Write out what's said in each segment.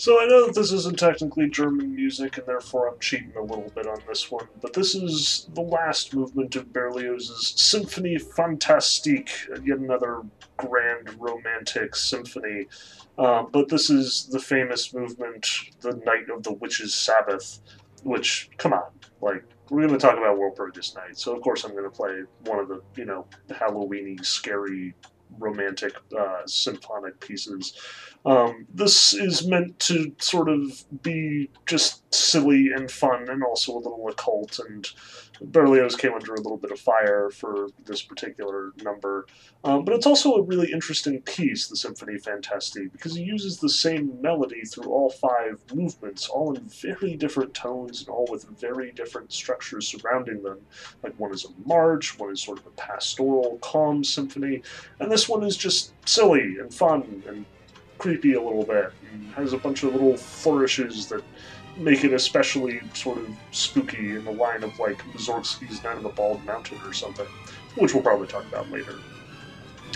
So I know that this isn't technically German music, and therefore I'm cheating a little bit on this one, but this is the last movement of Berlioz's Symphonie Fantastique, yet another grand romantic symphony. Uh, but this is the famous movement, The Night of the Witch's Sabbath, which, come on, like, we're going to talk about Walpurgis Night, so of course I'm going to play one of the, you know, Halloweeny, scary romantic uh, symphonic pieces. Um, this is meant to sort of be just silly and fun and also a little occult and Berlioz came under a little bit of fire for this particular number. Um, but it's also a really interesting piece, the Symphonie Fantastique, because he uses the same melody through all five movements, all in very different tones and all with very different structures surrounding them. Like one is a march, one is sort of a pastoral, calm symphony, and this one is just silly and fun and creepy a little bit, has a bunch of little flourishes that make it especially sort of spooky in the line of like Mussorgsky's Night of the Bald Mountain or something, which we'll probably talk about later.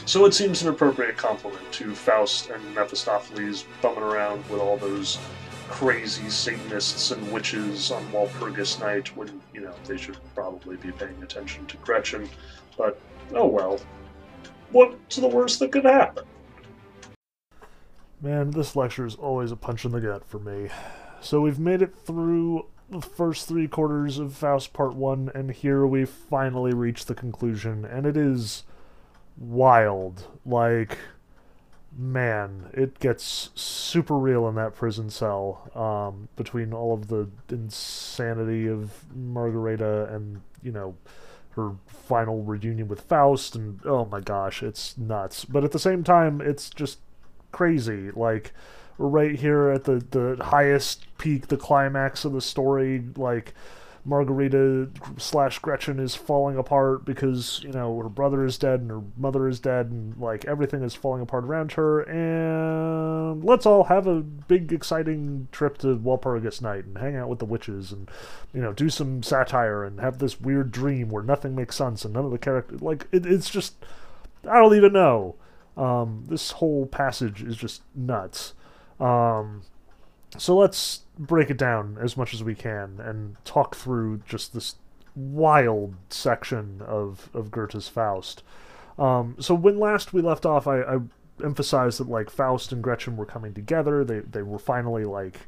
So it seems an appropriate compliment to Faust and Mephistopheles bumming around with all those crazy Satanists and witches on Walpurgis Night when, you know, they should probably be paying attention to Gretchen. But, oh well. What's the worst that could happen? Man, this lecture is always a punch in the gut for me. So we've made it through the first three quarters of Faust Part 1, and here we finally reach the conclusion, and it is wild. Like, man, it gets super real in that prison cell um, between all of the insanity of Margareta and, you know, her final reunion with Faust, and oh my gosh, it's nuts. But at the same time, it's just crazy. Like, right here at the, the highest peak, the climax of the story. Like, Margarita slash Gretchen is falling apart because, you know, her brother is dead and her mother is dead and, like, everything is falling apart around her. And let's all have a big, exciting trip to Walpurgis Night and hang out with the witches and, you know, do some satire and have this weird dream where nothing makes sense and none of the characters. Like, it, it's just. I don't even know. Um, this whole passage is just nuts. Um, so let's break it down as much as we can and talk through just this wild section of, of Goethe's Faust. Um, so when last we left off, I, I emphasized that like Faust and Gretchen were coming together. They they were finally like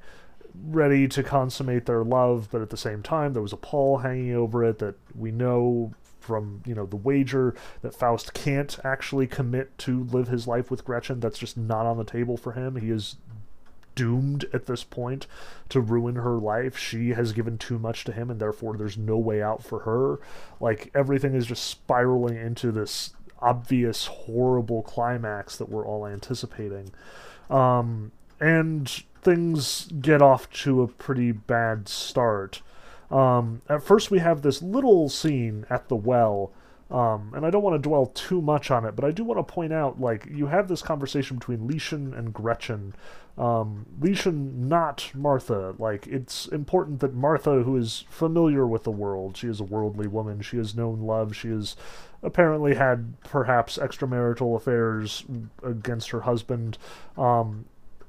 ready to consummate their love, but at the same time there was a pall hanging over it that we know from you know the wager that Faust can't actually commit to live his life with Gretchen. That's just not on the table for him. He is doomed at this point to ruin her life. She has given too much to him, and therefore there's no way out for her. Like everything is just spiraling into this obvious, horrible climax that we're all anticipating. Um, and things get off to a pretty bad start. Um, at first, we have this little scene at the well um, and I don't want to dwell too much on it, but I do want to point out, like, you have this conversation between Lieschen and Gretchen. Um, Lieschen, not Martha. Like, it's important that Martha, who is familiar with the world, she is a worldly woman, she has known love, she has apparently had perhaps extramarital affairs against her husband. Um,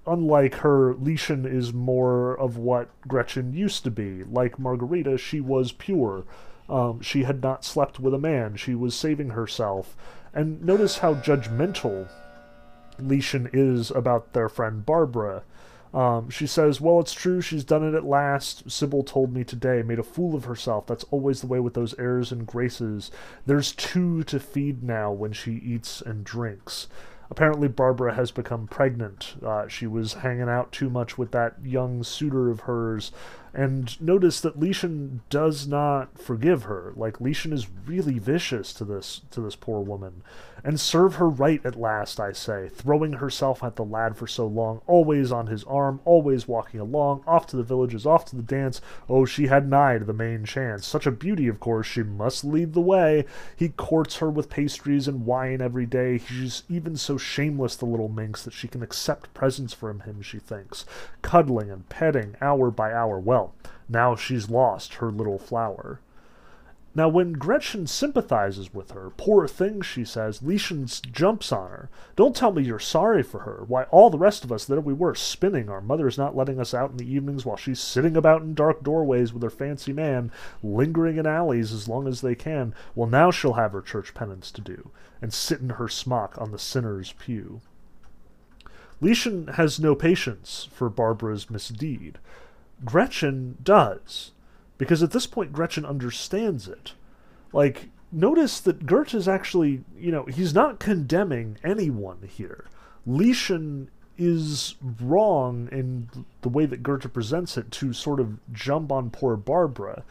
unlike her, Lieschen is more of what Gretchen used to be. Like Margarita, she was pure. Um, she had not slept with a man. She was saving herself. And notice how judgmental Lieschen is about their friend Barbara. Um, she says, Well, it's true, she's done it at last. Sybil told me today, made a fool of herself. That's always the way with those airs and graces. There's two to feed now when she eats and drinks. Apparently, Barbara has become pregnant. Uh, she was hanging out too much with that young suitor of hers, and notice that Lieschen does not forgive her. Like Lieschen is really vicious to this to this poor woman. And serve her right at last, I say, throwing herself at the lad for so long, always on his arm, always walking along, off to the villages, off to the dance. Oh, she had nigh to the main chance. Such a beauty, of course, she must lead the way. He courts her with pastries and wine every day. He's even so shameless, the little minx, that she can accept presents from him, she thinks, cuddling and petting hour by hour. Well, now she's lost her little flower. Now, when Gretchen sympathizes with her, poor thing, she says, Lieschen jumps on her. Don't tell me you're sorry for her. Why, all the rest of us, there we were, spinning. Our mother's not letting us out in the evenings while she's sitting about in dark doorways with her fancy man, lingering in alleys as long as they can. Well, now she'll have her church penance to do, and sit in her smock on the sinner's pew. Lieschen has no patience for Barbara's misdeed. Gretchen does because at this point Gretchen understands it. Like, notice that Goethe is actually, you know, he's not condemning anyone here. Lieschen is wrong in the way that Goethe presents it to sort of jump on poor Barbara.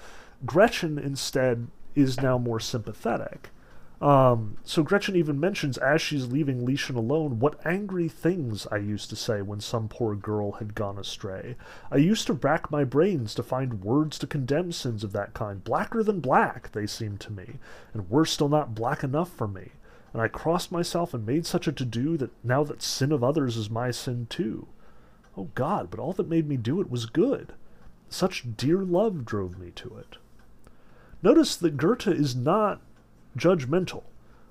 Gretchen instead is now more sympathetic. Um, so Gretchen even mentions as she's leaving Lieschen alone, what angry things I used to say when some poor girl had gone astray. I used to rack my brains to find words to condemn sins of that kind. Blacker than black, they seemed to me, and were still not black enough for me. And I crossed myself and made such a to do that now that sin of others is my sin too. Oh God, but all that made me do it was good. Such dear love drove me to it. Notice that Goethe is not judgmental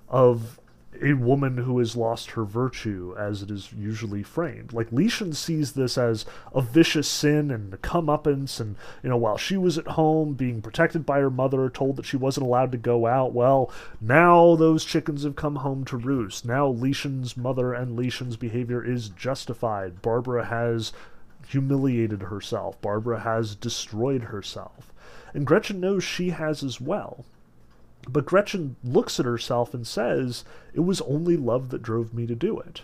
of a woman who has lost her virtue as it is usually framed. Like Lieschen sees this as a vicious sin and a comeuppance, and you know, while she was at home being protected by her mother, told that she wasn't allowed to go out, well, now those chickens have come home to roost. Now Lieschen's mother and Lieschen's behavior is justified. Barbara has humiliated herself. Barbara has destroyed herself. And Gretchen knows she has as well. But Gretchen looks at herself and says, It was only love that drove me to do it.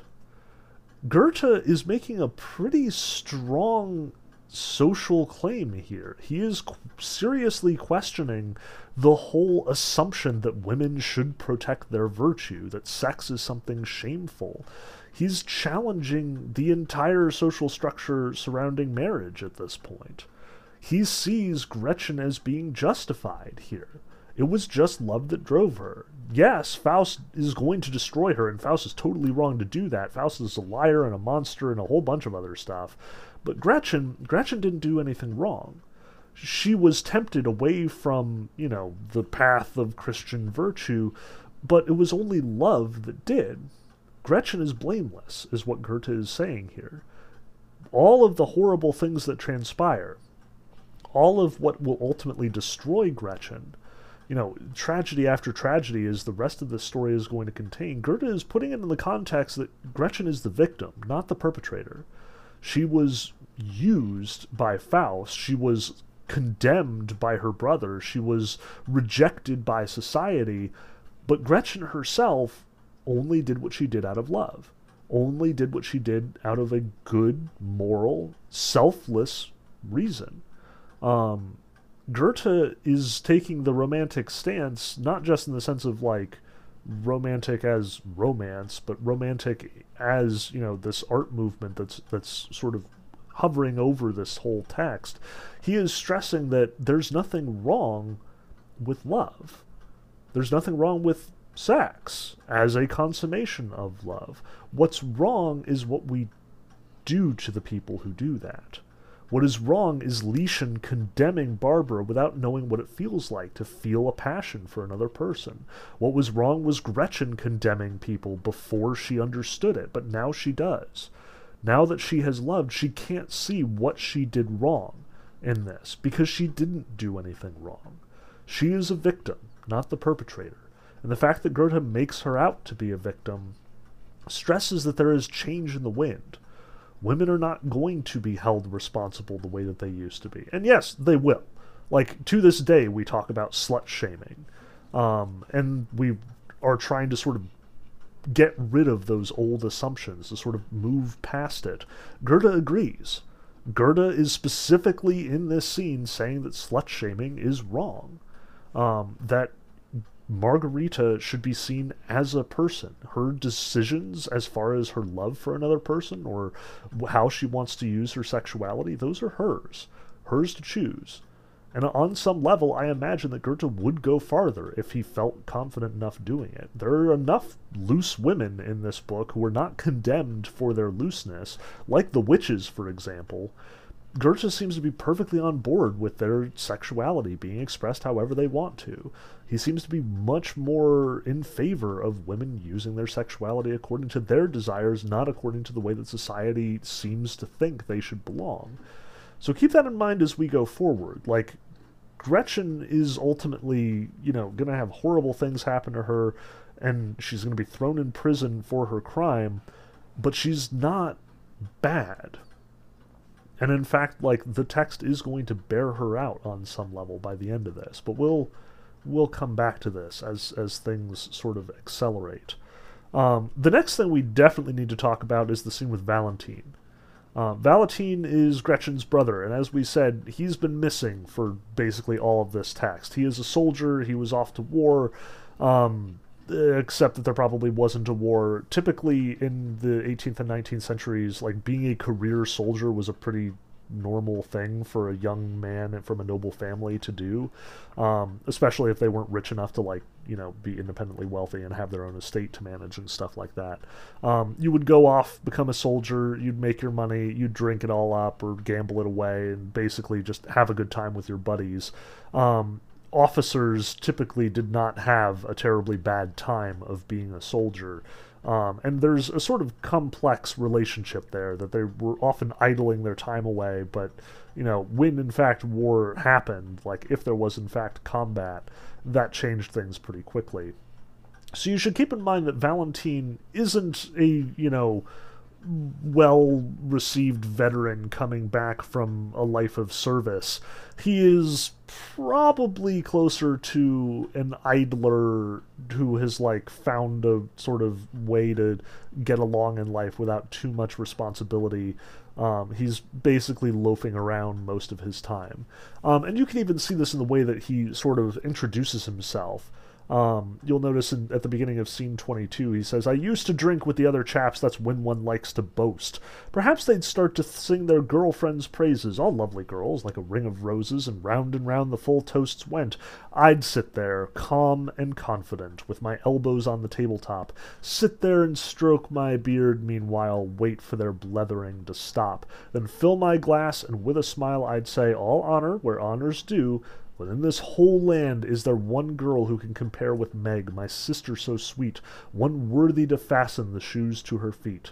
Goethe is making a pretty strong social claim here. He is seriously questioning the whole assumption that women should protect their virtue, that sex is something shameful. He's challenging the entire social structure surrounding marriage at this point. He sees Gretchen as being justified here. It was just love that drove her. Yes, Faust is going to destroy her, and Faust is totally wrong to do that. Faust is a liar and a monster and a whole bunch of other stuff. But Gretchen, Gretchen didn't do anything wrong. She was tempted away from, you know, the path of Christian virtue, but it was only love that did. Gretchen is blameless, is what Goethe is saying here. All of the horrible things that transpire, all of what will ultimately destroy Gretchen, you know, tragedy after tragedy is the rest of the story is going to contain. Goethe is putting it in the context that Gretchen is the victim, not the perpetrator. She was used by Faust. She was condemned by her brother. She was rejected by society. But Gretchen herself only did what she did out of love, only did what she did out of a good, moral, selfless reason. Um, Goethe is taking the romantic stance, not just in the sense of like romantic as romance, but romantic as you know this art movement that's that's sort of hovering over this whole text. He is stressing that there's nothing wrong with love. There's nothing wrong with sex as a consummation of love. What's wrong is what we do to the people who do that. What is wrong is Lieschen condemning Barbara without knowing what it feels like to feel a passion for another person. What was wrong was Gretchen condemning people before she understood it, but now she does. Now that she has loved, she can't see what she did wrong in this because she didn't do anything wrong. She is a victim, not the perpetrator. And the fact that Goethe makes her out to be a victim stresses that there is change in the wind women are not going to be held responsible the way that they used to be. And yes, they will. Like to this day, we talk about slut shaming, um, and we are trying to sort of get rid of those old assumptions to sort of move past it. Goethe agrees. Goethe is specifically in this scene saying that slut shaming is wrong. Um, that Margarita should be seen as a person. Her decisions, as far as her love for another person or how she wants to use her sexuality, those are hers. Hers to choose. And on some level, I imagine that Goethe would go farther if he felt confident enough doing it. There are enough loose women in this book who are not condemned for their looseness, like the witches, for example, Goethe seems to be perfectly on board with their sexuality being expressed however they want to. He seems to be much more in favor of women using their sexuality according to their desires, not according to the way that society seems to think they should belong. So keep that in mind as we go forward. Like, Gretchen is ultimately, you know, going to have horrible things happen to her, and she's going to be thrown in prison for her crime, but she's not bad. And in fact, like the text is going to bear her out on some level by the end of this. But we'll we'll come back to this as as things sort of accelerate. Um, the next thing we definitely need to talk about is the scene with Valentine. Uh, Valentine is Gretchen's brother, and as we said, he's been missing for basically all of this text. He is a soldier, he was off to war, um, except that there probably wasn't a war. Typically, in the 18th and 19th centuries, like being a career soldier was a pretty normal thing for a young man from a noble family to do, um, especially if they weren't rich enough to like you know be independently wealthy and have their own estate to manage and stuff like that. Um, you would go off, become a soldier, you'd make your money, you'd drink it all up or gamble it away, and basically just have a good time with your buddies. Um, officers typically did not have a terribly bad time of being a soldier. Um, and there's a sort of complex relationship there that they were often idling their time away, but you know, when in fact war happened, like if there was in fact combat, that changed things pretty quickly. So you should keep in mind that Valentine isn't a, you know, well received veteran coming back from a life of service. He is probably closer to an idler who has like found a sort of way to get along in life without too much responsibility. Um, he's basically loafing around most of his time. Um, and you can even see this in the way that he sort of introduces himself. Um, you'll notice in, at the beginning of scene 22, he says, I used to drink with the other chaps, that's when one likes to boast. Perhaps they'd start to sing their girlfriends' praises, all lovely girls, like a ring of roses, and round and round the full toasts went. I'd sit there, calm and confident, with my elbows on the tabletop, sit there and stroke my beard, meanwhile wait for their blethering to stop, then fill my glass, and with a smile I'd say, All honor where honor's due, in this whole land is there one girl who can compare with Meg, my sister so sweet, one worthy to fasten the shoes to her feet.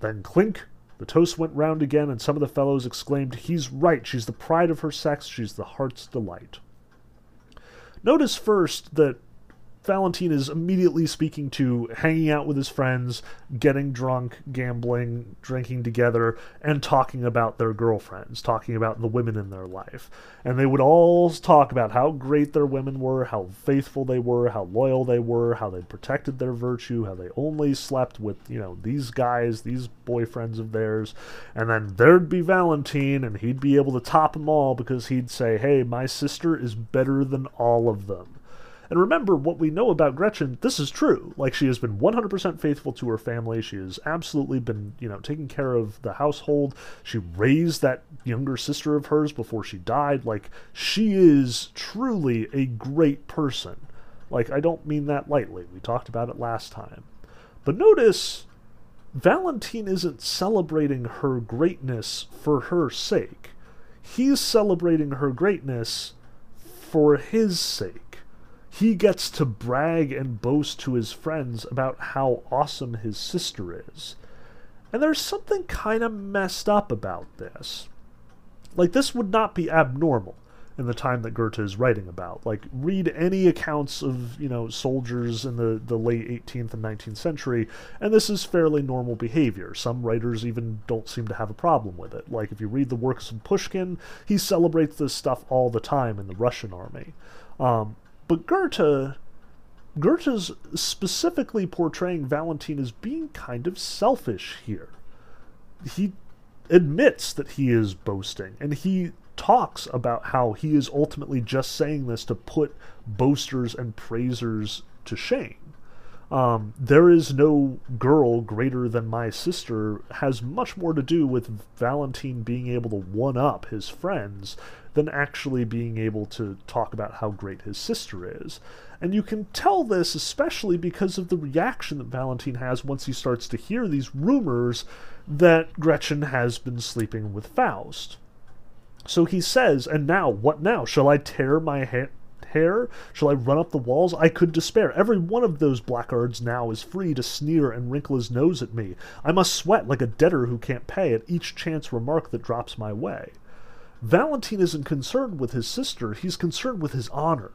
Then clink, the toast went round again, and some of the fellows exclaimed, He's right, she's the pride of her sex, she's the heart's delight. Notice first that Valentine is immediately speaking to hanging out with his friends, getting drunk, gambling, drinking together, and talking about their girlfriends, talking about the women in their life. And they would all talk about how great their women were, how faithful they were, how loyal they were, how they protected their virtue, how they only slept with, you know, these guys, these boyfriends of theirs. And then there'd be Valentine, and he'd be able to top them all because he'd say, hey, my sister is better than all of them. And remember what we know about Gretchen, this is true. Like she has been 100% faithful to her family. She has absolutely been, you know, taking care of the household. She raised that younger sister of hers before she died. Like she is truly a great person. Like I don't mean that lightly. We talked about it last time. But notice Valentine isn't celebrating her greatness for her sake. He's celebrating her greatness for his sake he gets to brag and boast to his friends about how awesome his sister is. And there's something kind of messed up about this. Like, this would not be abnormal in the time that Goethe is writing about. Like, read any accounts of, you know, soldiers in the, the late 18th and 19th century, and this is fairly normal behavior. Some writers even don't seem to have a problem with it. Like, if you read the works of Pushkin, he celebrates this stuff all the time in the Russian army. Um, but Goethe, Goethe's specifically portraying Valentine as being kind of selfish here. He admits that he is boasting, and he talks about how he is ultimately just saying this to put boasters and praisers to shame. Um, there is no girl greater than my sister has much more to do with Valentine being able to one up his friends than actually being able to talk about how great his sister is. And you can tell this especially because of the reaction that Valentine has once he starts to hear these rumors that Gretchen has been sleeping with Faust. So he says, And now, what now? Shall I tear my ha- hair? Shall I run up the walls? I could despair. Every one of those blackguards now is free to sneer and wrinkle his nose at me. I must sweat like a debtor who can't pay at each chance remark that drops my way. Valentine isn't concerned with his sister, he's concerned with his honor.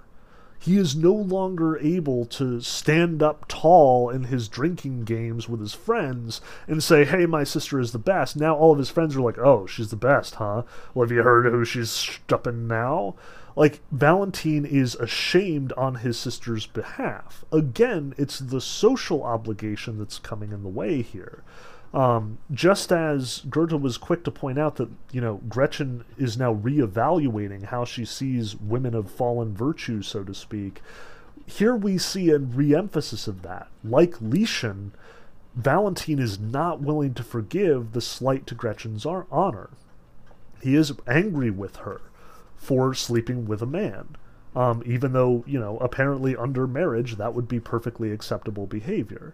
He is no longer able to stand up tall in his drinking games with his friends and say, Hey, my sister is the best. Now all of his friends are like, Oh, she's the best, huh? Well, have you heard who she's stupping now? Like, Valentine is ashamed on his sister's behalf. Again, it's the social obligation that's coming in the way here. Um, just as Goethe was quick to point out that, you know, Gretchen is now reevaluating how she sees women of fallen virtue, so to speak, here we see a reemphasis of that. Like Lieschen, Valentine is not willing to forgive the slight to Gretchen's honor. He is angry with her for sleeping with a man. Um, even though, you know, apparently under marriage that would be perfectly acceptable behavior.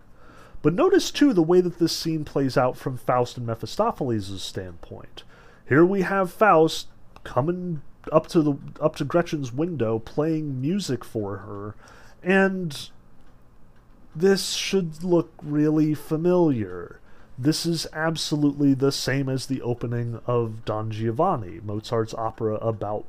But notice too the way that this scene plays out from Faust and Mephistopheles' standpoint. Here we have Faust coming up to the up to Gretchen's window playing music for her and this should look really familiar. This is absolutely the same as the opening of Don Giovanni, Mozart's opera about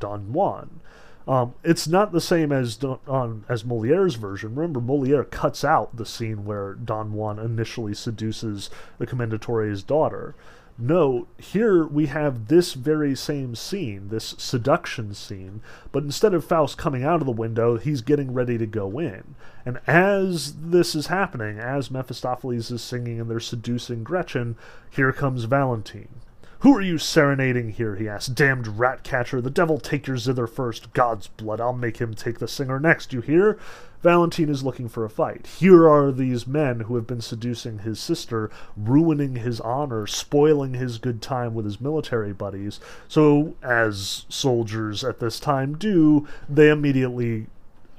Don Juan. Um, it's not the same as on as Moliere's version. Remember, Moliere cuts out the scene where Don Juan initially seduces the Commendatore's daughter. No, here we have this very same scene, this seduction scene, but instead of Faust coming out of the window, he's getting ready to go in. And as this is happening, as Mephistopheles is singing and they're seducing Gretchen, here comes Valentine. Who are you serenading here? he asked. Damned rat catcher, the devil take your zither first. God's blood, I'll make him take the singer next, you hear? Valentine is looking for a fight. Here are these men who have been seducing his sister, ruining his honor, spoiling his good time with his military buddies. So, as soldiers at this time do, they immediately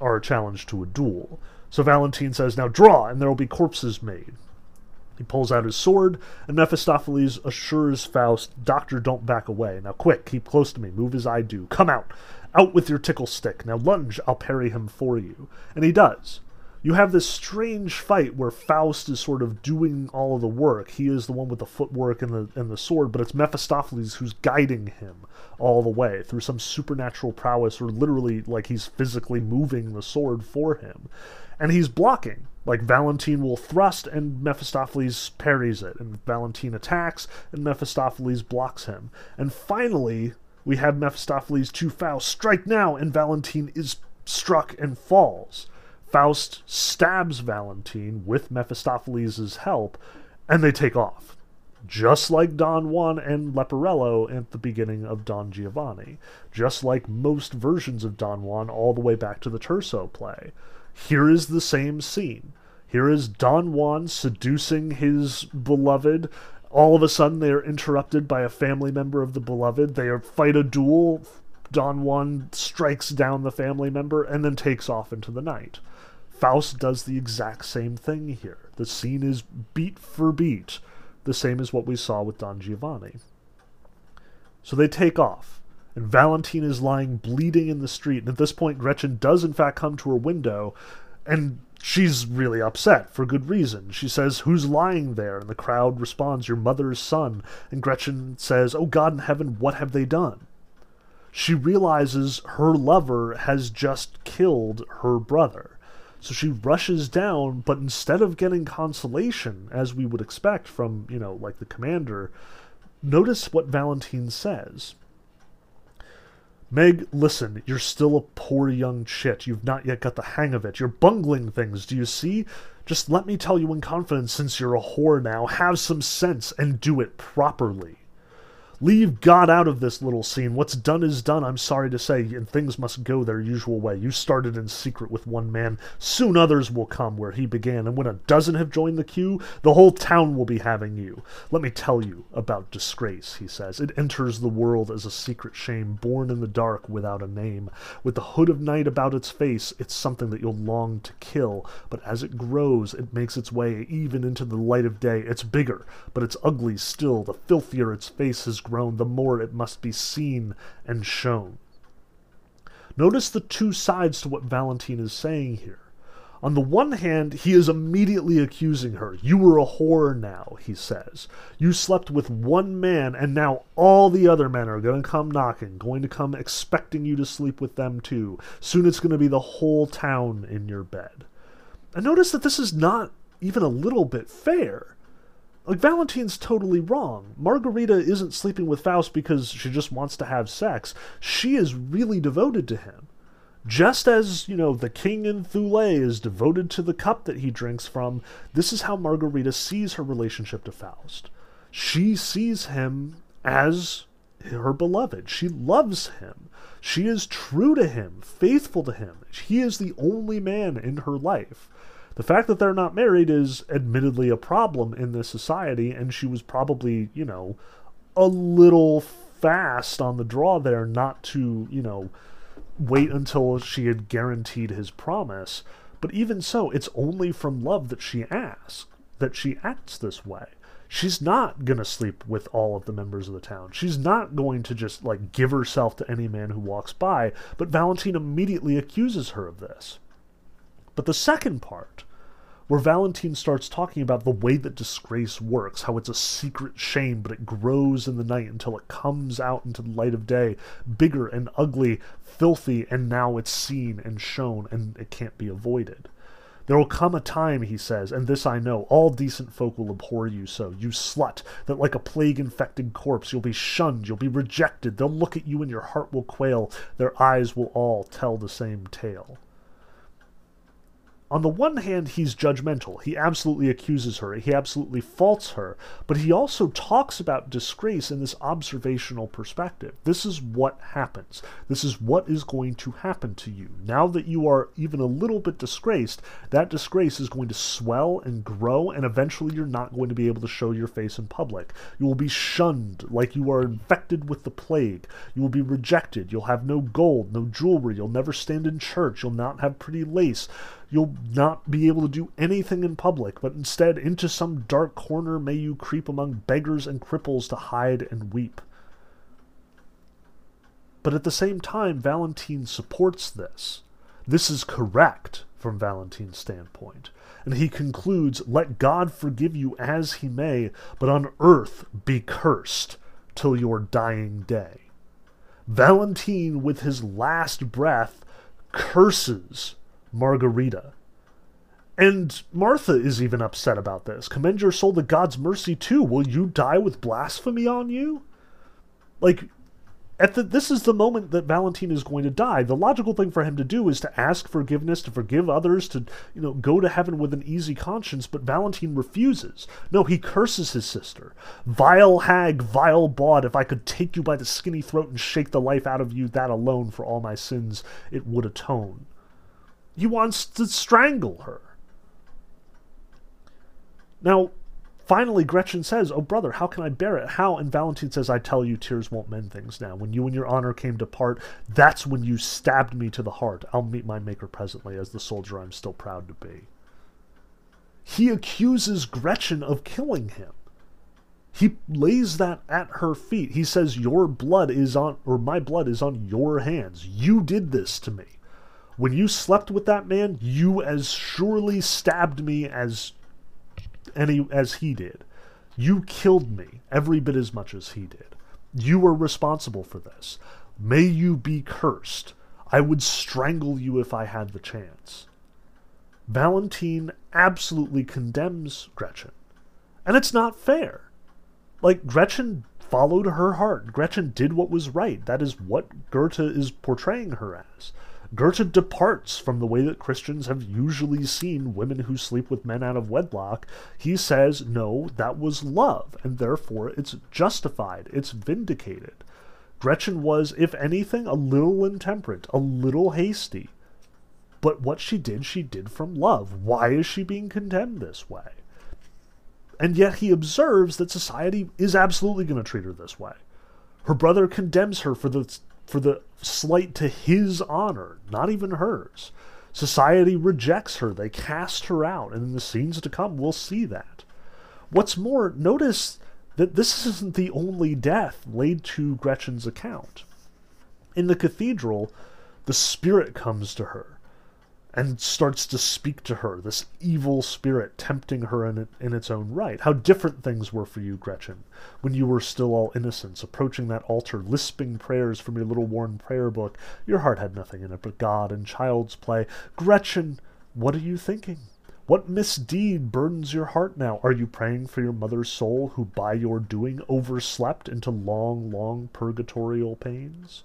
are challenged to a duel. So Valentine says, Now draw, and there will be corpses made. He pulls out his sword, and Mephistopheles assures Faust, Doctor, don't back away. Now quick, keep close to me, move as I do. Come out! Out with your tickle stick. Now lunge, I'll parry him for you. And he does. You have this strange fight where Faust is sort of doing all of the work. He is the one with the footwork and the and the sword, but it's Mephistopheles who's guiding him all the way through some supernatural prowess, or literally like he's physically moving the sword for him. And he's blocking. Like Valentine will thrust and Mephistopheles parries it, and Valentine attacks and Mephistopheles blocks him. And finally, we have Mephistopheles to Faust strike now, and Valentine is struck and falls. Faust stabs Valentine with Mephistopheles' help, and they take off. Just like Don Juan and Leporello at the beginning of Don Giovanni. Just like most versions of Don Juan all the way back to the Tirso play. Here is the same scene. Here is Don Juan seducing his beloved. All of a sudden, they are interrupted by a family member of the beloved. They fight a duel. Don Juan strikes down the family member and then takes off into the night. Faust does the exact same thing here. The scene is beat for beat, the same as what we saw with Don Giovanni. So they take off, and Valentine is lying bleeding in the street. And at this point, Gretchen does in fact come to her window, and she's really upset for good reason. She says, Who's lying there? And the crowd responds, Your mother's son. And Gretchen says, Oh God in heaven, what have they done? She realizes her lover has just killed her brother. So she rushes down, but instead of getting consolation, as we would expect from, you know, like the commander, notice what Valentine says. Meg, listen, you're still a poor young chit. You've not yet got the hang of it. You're bungling things, do you see? Just let me tell you in confidence, since you're a whore now, have some sense and do it properly. Leave God out of this little scene. What's done is done, I'm sorry to say, and things must go their usual way. You started in secret with one man. Soon others will come where he began, and when a dozen have joined the queue, the whole town will be having you. Let me tell you about disgrace, he says. It enters the world as a secret shame, born in the dark without a name. With the hood of night about its face, it's something that you'll long to kill, but as it grows, it makes its way even into the light of day. It's bigger, but it's ugly still. The filthier its face has grown, the more it must be seen and shown. Notice the two sides to what Valentine is saying here. On the one hand, he is immediately accusing her. You were a whore now, he says. You slept with one man, and now all the other men are going to come knocking, going to come expecting you to sleep with them too. Soon it's going to be the whole town in your bed. And notice that this is not even a little bit fair. Like, Valentine's totally wrong. Margarita isn't sleeping with Faust because she just wants to have sex. She is really devoted to him. Just as, you know, the king in Thule is devoted to the cup that he drinks from, this is how Margarita sees her relationship to Faust. She sees him as her beloved. She loves him. She is true to him, faithful to him. He is the only man in her life. The fact that they're not married is admittedly a problem in this society, and she was probably, you know, a little fast on the draw there not to, you know, wait until she had guaranteed his promise. But even so, it's only from love that she asks, that she acts this way. She's not going to sleep with all of the members of the town. She's not going to just, like, give herself to any man who walks by, but Valentine immediately accuses her of this. But the second part, where Valentine starts talking about the way that disgrace works, how it's a secret shame, but it grows in the night until it comes out into the light of day, bigger and ugly, filthy, and now it's seen and shown, and it can't be avoided. There will come a time, he says, and this I know, all decent folk will abhor you so, you slut, that like a plague infected corpse you'll be shunned, you'll be rejected, they'll look at you and your heart will quail, their eyes will all tell the same tale on the one hand, he's judgmental. He absolutely accuses her. He absolutely faults her. But he also talks about disgrace in this observational perspective. This is what happens. This is what is going to happen to you. Now that you are even a little bit disgraced, that disgrace is going to swell and grow, and eventually you're not going to be able to show your face in public. You will be shunned like you are infected with the plague. You will be rejected. You'll have no gold, no jewelry. You'll never stand in church. You'll not have pretty lace. You'll not be able to do anything in public, but instead into some dark corner may you creep among beggars and cripples to hide and weep. But at the same time, Valentine supports this. This is correct from Valentine's standpoint. And he concludes, Let God forgive you as he may, but on earth be cursed till your dying day. Valentine, with his last breath, curses Margarita. And Martha is even upset about this. Commend your soul to God's mercy too. Will you die with blasphemy on you? Like, at the, this is the moment that Valentine is going to die. The logical thing for him to do is to ask forgiveness, to forgive others, to you know go to heaven with an easy conscience. But Valentine refuses. No, he curses his sister. Vile hag, vile bawd! If I could take you by the skinny throat and shake the life out of you, that alone for all my sins it would atone. He wants to strangle her. Now, finally, Gretchen says, Oh, brother, how can I bear it? How? And Valentine says, I tell you, tears won't mend things now. When you and your honor came to part, that's when you stabbed me to the heart. I'll meet my maker presently as the soldier I'm still proud to be. He accuses Gretchen of killing him. He lays that at her feet. He says, Your blood is on, or my blood is on your hands. You did this to me. When you slept with that man, you as surely stabbed me as any as he did. You killed me every bit as much as he did. You were responsible for this. May you be cursed. I would strangle you if I had the chance. Valentine absolutely condemns Gretchen. And it's not fair. Like, Gretchen followed her heart. Gretchen did what was right. That is what Goethe is portraying her as. Goethe departs from the way that Christians have usually seen women who sleep with men out of wedlock. He says, no, that was love, and therefore it's justified, it's vindicated. Gretchen was, if anything, a little intemperate, a little hasty. But what she did, she did from love. Why is she being condemned this way? And yet he observes that society is absolutely going to treat her this way. Her brother condemns her for the for the slight to his honor, not even hers. Society rejects her, they cast her out, and in the scenes to come, we'll see that. What's more, notice that this isn't the only death laid to Gretchen's account. In the cathedral, the spirit comes to her and starts to speak to her, this evil spirit tempting her in, it, in its own right. How different things were for you, Gretchen, when you were still all innocence, approaching that altar, lisping prayers from your little worn prayer book. Your heart had nothing in it but God and child's play. Gretchen, what are you thinking? What misdeed burdens your heart now? Are you praying for your mother's soul, who by your doing overslept into long, long purgatorial pains?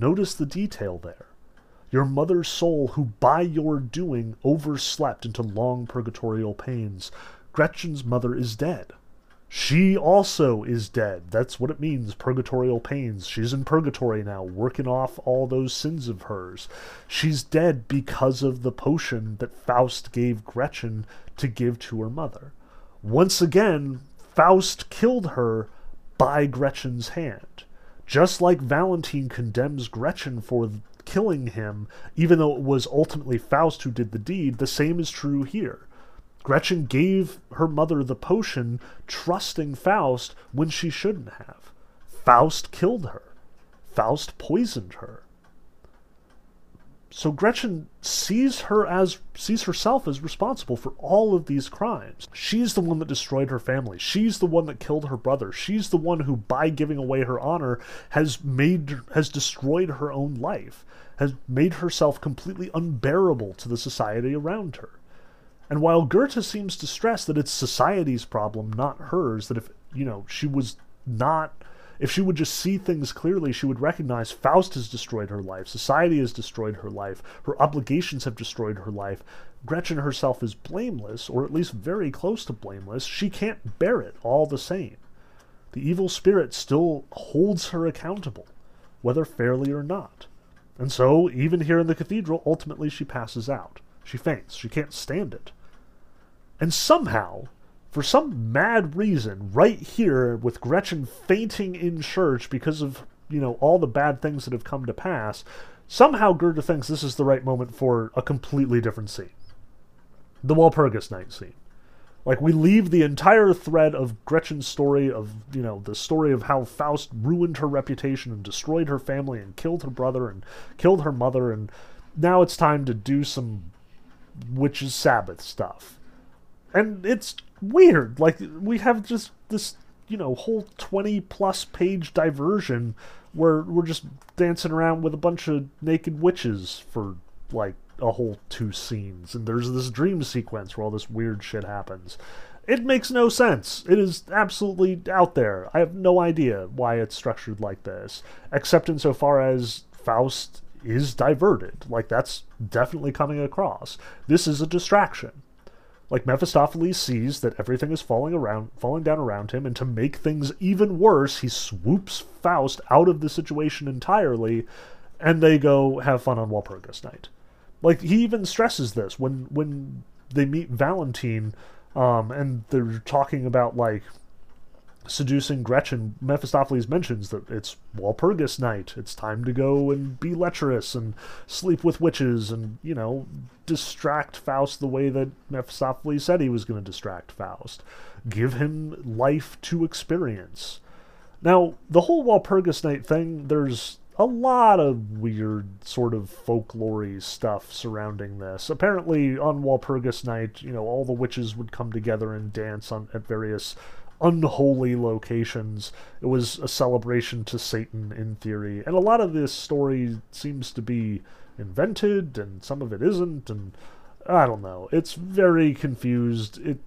Notice the detail there your mother's soul, who by your doing overslept into long purgatorial pains. Gretchen's mother is dead. She also is dead. That's what it means, purgatorial pains. She's in purgatory now, working off all those sins of hers. She's dead because of the potion that Faust gave Gretchen to give to her mother. Once again, Faust killed her by Gretchen's hand. Just like Valentine condemns Gretchen for killing him, even though it was ultimately Faust who did the deed, the same is true here. Gretchen gave her mother the potion, trusting Faust when she shouldn't have. Faust killed her. Faust poisoned her. So Gretchen sees her as sees herself as responsible for all of these crimes. She's the one that destroyed her family. She's the one that killed her brother. She's the one who by giving away her honor has made has destroyed her own life, has made herself completely unbearable to the society around her. And while Goethe seems to stress that it's society's problem, not hers, that if, you know, she was not if she would just see things clearly, she would recognize Faust has destroyed her life, society has destroyed her life, her obligations have destroyed her life. Gretchen herself is blameless, or at least very close to blameless. She can't bear it all the same. The evil spirit still holds her accountable, whether fairly or not. And so, even here in the cathedral, ultimately she passes out. She faints. She can't stand it. And somehow, for some mad reason, right here, with Gretchen fainting in church because of, you know, all the bad things that have come to pass, somehow Goethe thinks this is the right moment for a completely different scene. The Walpurgis Night scene. Like, we leave the entire thread of Gretchen's story, of, you know, the story of how Faust ruined her reputation and destroyed her family and killed her brother and killed her mother, and now it's time to do some witches' Sabbath stuff. And it's weird. Like we have just this, you know, whole 20 plus page diversion where we're just dancing around with a bunch of naked witches for like a whole two scenes and there's this dream sequence where all this weird shit happens. It makes no sense. It is absolutely out there. I have no idea why it's structured like this, except insofar as Faust is diverted. Like, that's definitely coming across. This is a distraction. Like Mephistopheles sees that everything is falling around, falling down around him, and to make things even worse, he swoops Faust out of the situation entirely, and they go have fun on Walpurgis Night. Like he even stresses this when when they meet Valentine, um, and they're talking about like seducing Gretchen, Mephistopheles mentions that it's Walpurgis night. It's time to go and be lecherous and sleep with witches and, you know, distract Faust the way that Mephistopheles said he was going to distract Faust. Give him life to experience. Now, the whole Walpurgis night thing, there's a lot of weird sort of folklory stuff surrounding this. Apparently, on Walpurgis night, you know, all the witches would come together and dance on at various unholy locations. It was a celebration to Satan in theory, and a lot of this story seems to be invented, and some of it isn't, and I don't know. It's very confused. It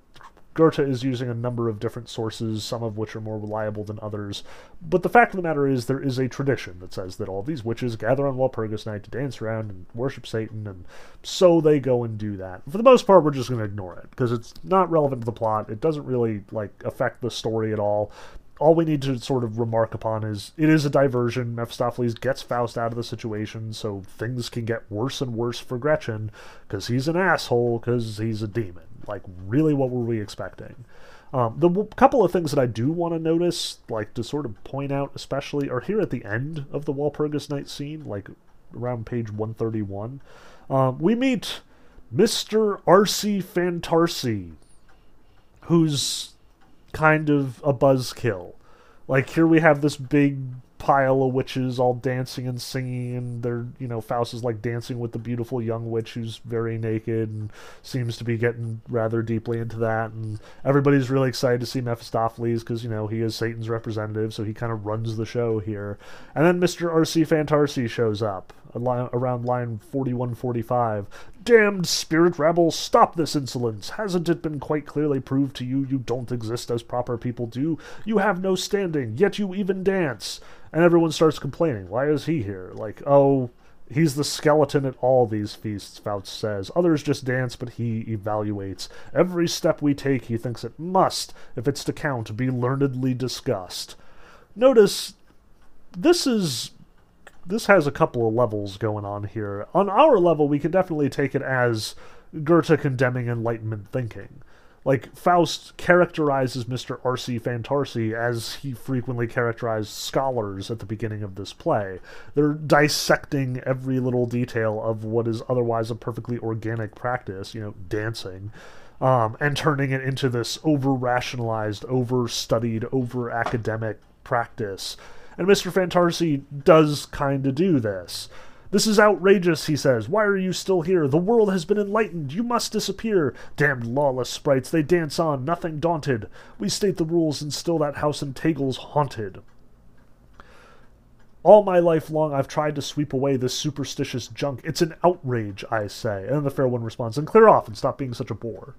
Goethe is using a number of different sources, some of which are more reliable than others. But the fact of the matter is, there is a tradition that says that all these witches gather on Walpurgis Night to dance around and worship Satan, and so they go and do that. For the most part, we're just going to ignore it because it's not relevant to the plot. It doesn't really like affect the story at all all we need to sort of remark upon is it is a diversion. Mephistopheles gets Faust out of the situation, so things can get worse and worse for Gretchen because he's an asshole because he's a demon. Like, really, what were we expecting? Um, the w- couple of things that I do want to notice, like to sort of point out, especially, are here at the end of the Walpurgis Night scene, like around page 131. Um, we meet Mr. R.C. Fantarsi, who's kind of a buzzkill. Like here we have this big pile of witches all dancing and singing and they're you know faust is like dancing with the beautiful young witch who's very naked and seems to be getting rather deeply into that and everybody's really excited to see mephistopheles because you know he is satan's representative so he kind of runs the show here. And then mr rc fantarsi shows up around line 4145 damned spirit rabble stop this insolence hasn't it been quite clearly proved to you you don't exist as proper people do you have no standing yet you even dance and everyone starts complaining. Why is he here? Like, oh, he's the skeleton at all these feasts, Faust says. Others just dance, but he evaluates. Every step we take, he thinks it must, if it's to count, be learnedly discussed. Notice, this is. This has a couple of levels going on here. On our level, we can definitely take it as Goethe condemning Enlightenment thinking. Like Faust characterizes Mr. R.C. Fantarsi as he frequently characterized scholars at the beginning of this play. They're dissecting every little detail of what is otherwise a perfectly organic practice, you know, dancing. Um, and turning it into this over rationalized, over studied, over academic practice. And Mr. Fantarsi does kind of do this. This is outrageous, he says. Why are you still here? The world has been enlightened. You must disappear. Damned lawless sprites, they dance on, nothing daunted. We state the rules and still that house in Tegel's haunted. All my life long, I've tried to sweep away this superstitious junk. It's an outrage, I say. And then the fair one responds, and clear off and stop being such a bore.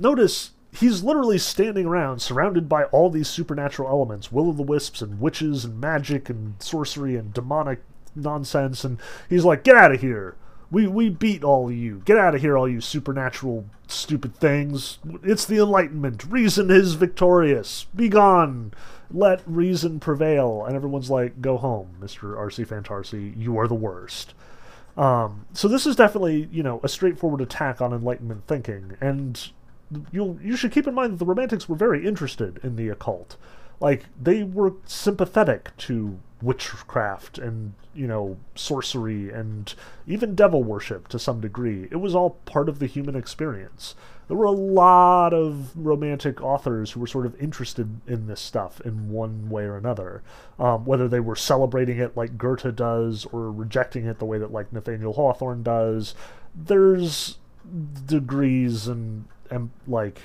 Notice he's literally standing around surrounded by all these supernatural elements will o' the wisps and witches and magic and sorcery and demonic nonsense, and he's like, "Get out of here! We we beat all of you. Get out of here, all you supernatural stupid things. It's the Enlightenment. Reason is victorious. Be gone. Let reason prevail." And everyone's like, "Go home, Mister R.C. Fantarsi. You are the worst." Um, so this is definitely you know a straightforward attack on Enlightenment thinking, and you you should keep in mind that the Romantics were very interested in the occult. Like they were sympathetic to witchcraft and you know sorcery and even devil worship to some degree. It was all part of the human experience. There were a lot of romantic authors who were sort of interested in this stuff in one way or another. Um, whether they were celebrating it like goethe does or rejecting it the way that like nathaniel hawthorne does there's degrees and and like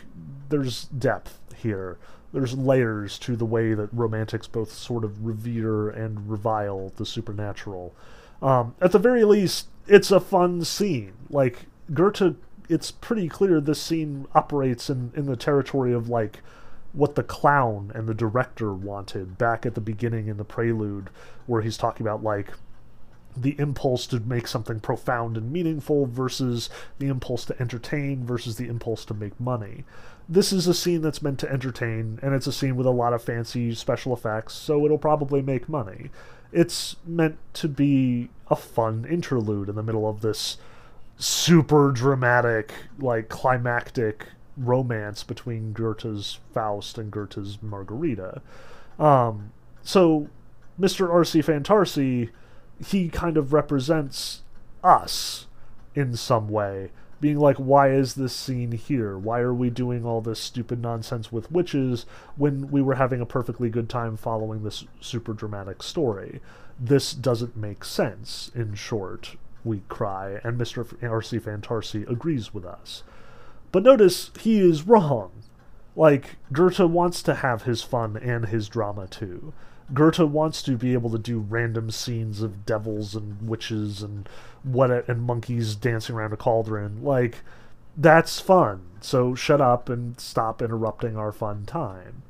there's depth here there's layers to the way that romantics both sort of revere and revile the supernatural. Um, at the very least, it's a fun scene. Like Goethe, it's pretty clear this scene operates in in the territory of like what the clown and the director wanted back at the beginning in the prelude, where he's talking about like the impulse to make something profound and meaningful versus the impulse to entertain versus the impulse to make money this is a scene that's meant to entertain, and it's a scene with a lot of fancy special effects, so it'll probably make money. It's meant to be a fun interlude in the middle of this super dramatic, like climactic romance between Goethe's Faust and Goethe's Margarita. Um, so, Mr. R.C. Fantarsi, he kind of represents us in some way being like, why is this scene here? Why are we doing all this stupid nonsense with witches when we were having a perfectly good time following this super dramatic story? This doesn't make sense, in short, we cry, and Mr. R.C. Fantarsi agrees with us. But notice, he is wrong. Like, Goethe wants to have his fun and his drama too. Goethe wants to be able to do random scenes of devils and witches and what and monkeys dancing around a cauldron. Like that's fun. So shut up and stop interrupting our fun time.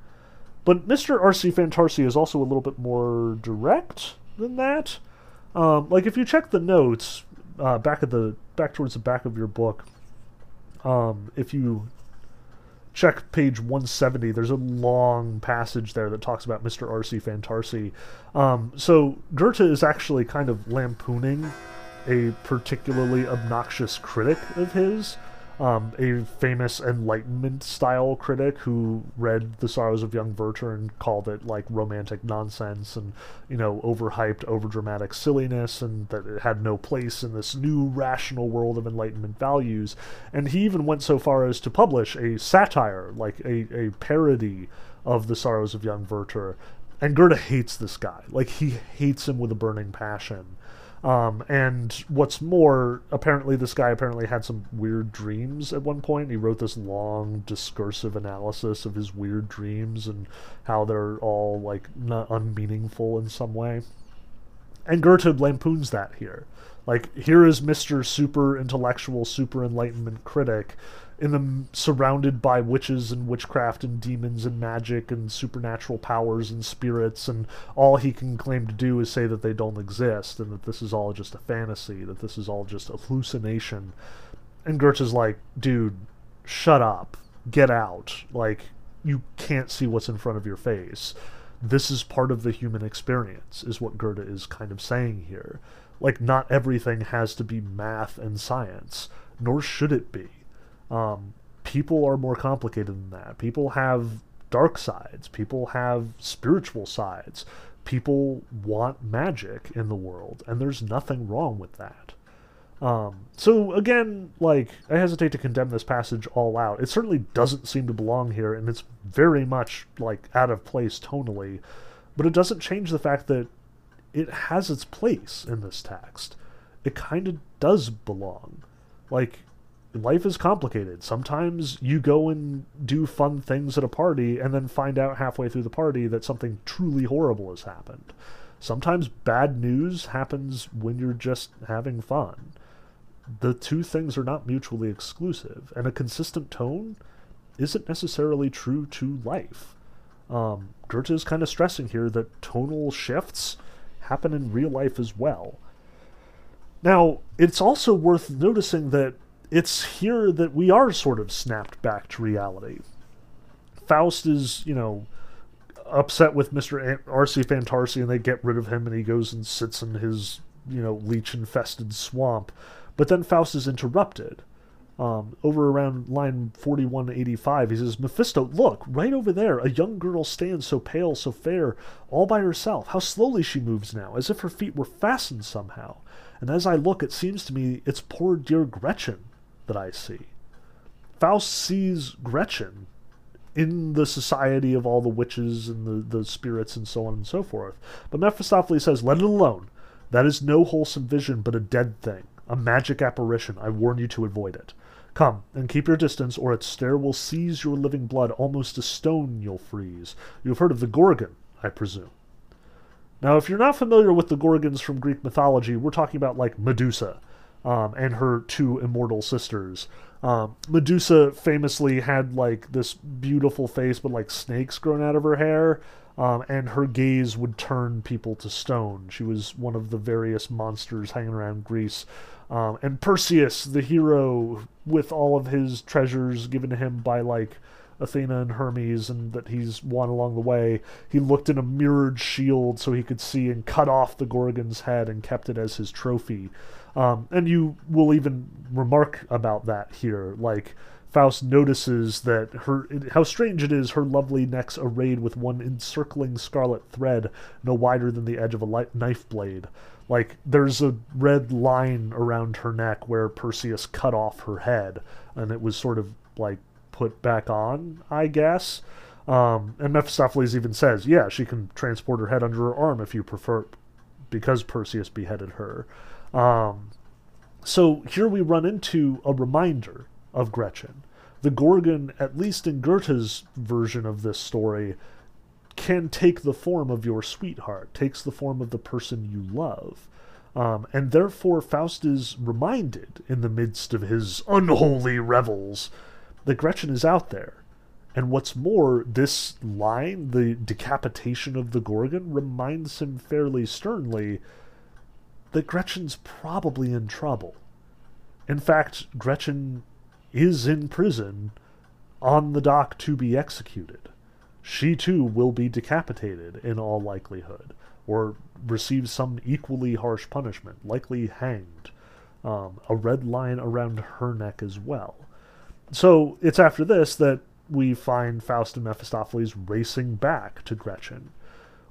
But Mr. R.C. Fantarsi is also a little bit more direct than that. Um, like if you check the notes uh, back at the back towards the back of your book, um, if you check page 170, there's a long passage there that talks about Mr. R.C. Fantarsi. Um, so Goethe is actually kind of lampooning a particularly obnoxious critic of his um, a famous Enlightenment style critic who read The Sorrows of Young Werther and called it like romantic nonsense and, you know, overhyped, overdramatic silliness, and that it had no place in this new rational world of Enlightenment values. And he even went so far as to publish a satire, like a, a parody of The Sorrows of Young Werther. And Goethe hates this guy. Like, he hates him with a burning passion. Um, and what's more, apparently this guy apparently had some weird dreams at one point. He wrote this long discursive analysis of his weird dreams and how they're all like not unmeaningful in some way. And Goethe lampoons that here. Like here is Mr. Super Intellectual, Super Enlightenment critic in the surrounded by witches and witchcraft and demons and magic and supernatural powers and spirits and all he can claim to do is say that they don't exist and that this is all just a fantasy that this is all just a hallucination. And Goethe's like dude shut up. Get out. Like you can't see what's in front of your face. This is part of the human experience is what Goethe is kind of saying here. Like not everything has to be math and science nor should it be um, people are more complicated than that. People have dark sides. People have spiritual sides. People want magic in the world, and there's nothing wrong with that. Um, so again, like I hesitate to condemn this passage all out. It certainly doesn't seem to belong here, and it's very much like out of place tonally. But it doesn't change the fact that it has its place in this text. It kind of does belong. Like life is complicated. Sometimes you go and do fun things at a party and then find out halfway through the party that something truly horrible has happened. Sometimes bad news happens when you're just having fun. The two things are not mutually exclusive, and a consistent tone isn't necessarily true to life. Um, Goethe is kind of stressing here that tonal shifts happen in real life as well. Now, it's also worth noticing that it's here that we are sort of snapped back to reality. Faust is, you know, upset with Mr. R.C. Fantarsi and they get rid of him and he goes and sits in his, you know, leech infested swamp. But then Faust is interrupted. Um, over around line 4185, he says, Mephisto, look, right over there, a young girl stands so pale, so fair, all by herself. How slowly she moves now, as if her feet were fastened somehow. And as I look, it seems to me it's poor dear Gretchen that I see. Faust sees Gretchen in the society of all the witches and the, the spirits and so on and so forth. But Mephistopheles says, Let it alone. That is no wholesome vision, but a dead thing, a magic apparition. I warn you to avoid it. Come, and keep your distance, or its stare will seize your living blood, almost a stone you'll freeze. You've heard of the Gorgon, I presume. Now, if you're not familiar with the Gorgons from Greek mythology, we're talking about like Medusa, um, and her two immortal sisters. Um, Medusa famously had like this beautiful face, but like snakes growing out of her hair, um, and her gaze would turn people to stone. She was one of the various monsters hanging around Greece. Um, and Perseus, the hero, with all of his treasures given to him by like Athena and Hermes, and that he's won along the way, he looked in a mirrored shield so he could see and cut off the Gorgon's head and kept it as his trophy. Um, and you will even remark about that here. Like, Faust notices that her how strange it is her lovely neck's arrayed with one encircling scarlet thread no wider than the edge of a knife blade. Like there's a red line around her neck where Perseus cut off her head, and it was sort of like put back on, I guess. Um, and Mephistopheles even says, "Yeah, she can transport her head under her arm if you prefer, because Perseus beheaded her." Um, so here we run into a reminder of Gretchen. The Gorgon, at least in Goethe's version of this story, can take the form of your sweetheart, takes the form of the person you love. Um, and therefore, Faust is reminded in the midst of his unholy revels that Gretchen is out there. And what's more, this line, the decapitation of the Gorgon, reminds him fairly sternly that Gretchen's probably in trouble. In fact, Gretchen is in prison on the dock to be executed. She too will be decapitated in all likelihood, or receive some equally harsh punishment, likely hanged. Um, a red line around her neck as well. So it's after this that we find Faust and Mephistopheles racing back to Gretchen,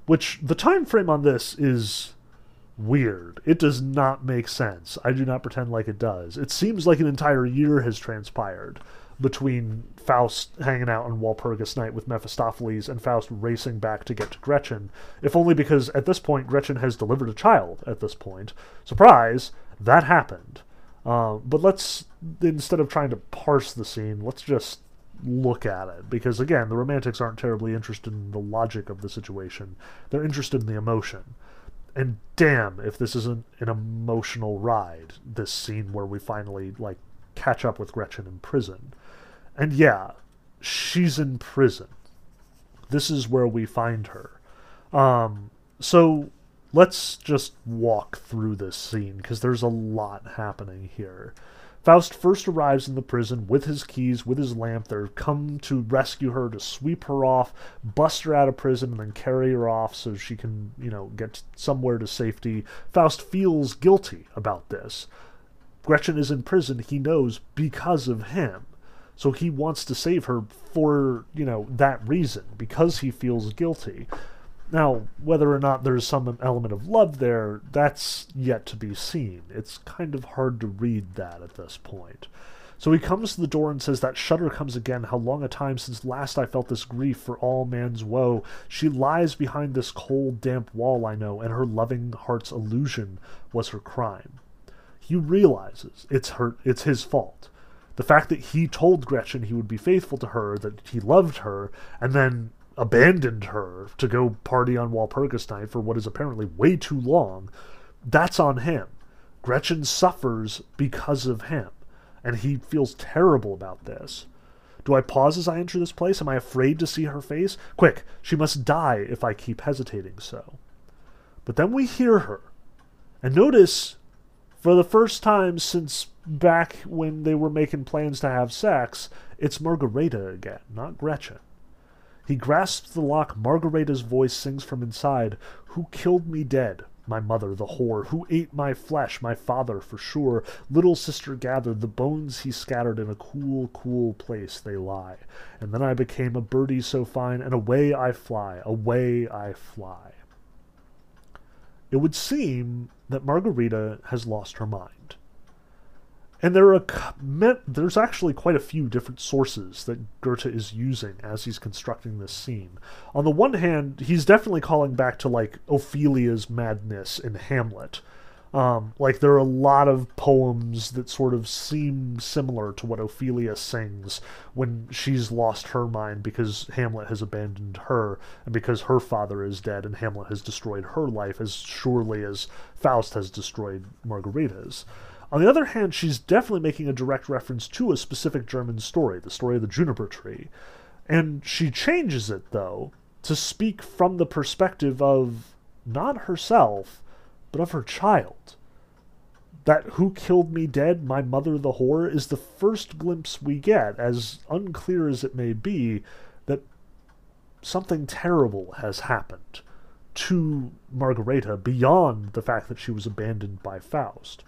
which the time frame on this is weird. It does not make sense. I do not pretend like it does. It seems like an entire year has transpired between Faust hanging out on Walpurgis Night with Mephistopheles and Faust racing back to get to Gretchen, if only because at this point Gretchen has delivered a child at this point. Surprise, that happened. Uh, but let's, instead of trying to parse the scene, let's just look at it. Because again, the romantics aren't terribly interested in the logic of the situation, they're interested in the emotion. And damn, if this isn't an emotional ride, this scene where we finally, like, catch up with Gretchen in prison. And yeah, she's in prison. This is where we find her. Um, so let's just walk through this scene because there's a lot happening here. Faust first arrives in the prison with his keys, with his lamp. They're come to rescue her, to sweep her off, bust her out of prison, and then carry her off so she can, you know, get somewhere to safety. Faust feels guilty about this. Gretchen is in prison, he knows, because of him. So he wants to save her for, you know, that reason, because he feels guilty. Now, whether or not there's some element of love there, that's yet to be seen. It's kind of hard to read that at this point. So he comes to the door and says, That shudder comes again. How long a time since last I felt this grief for all man's woe. She lies behind this cold, damp wall, I know, and her loving heart's illusion was her crime. He realizes it's her it's his fault the fact that he told Gretchen he would be faithful to her, that he loved her, and then abandoned her to go party on Walpurgis night for what is apparently way too long, that's on him. Gretchen suffers because of him, and he feels terrible about this. Do I pause as I enter this place? Am I afraid to see her face? Quick, she must die if I keep hesitating so. But then we hear her, and notice, for the first time since back when they were making plans to have sex, it's Margareta again, not Gretchen. He grasps the lock. Margareta's voice sings from inside. Who killed me dead? My mother, the whore. Who ate my flesh? My father, for sure. Little sister gathered. The bones he scattered in a cool, cool place they lie. And then I became a birdie so fine, and away I fly, away I fly. It would seem that Margarita has lost her mind. And there are there's actually quite a few different sources that Goethe is using as he's constructing this scene. On the one hand, he's definitely calling back to like Ophelia's madness in Hamlet. Um, like there are a lot of poems that sort of seem similar to what Ophelia sings when she's lost her mind because Hamlet has abandoned her and because her father is dead and Hamlet has destroyed her life as surely as Faust has destroyed Margareta's. On the other hand, she's definitely making a direct reference to a specific German story, the story of the juniper tree. And she changes it, though, to speak from the perspective of not herself, but of her child. That who killed me dead, my mother the whore, is the first glimpse we get, as unclear as it may be, that something terrible has happened to Margareta beyond the fact that she was abandoned by Faust.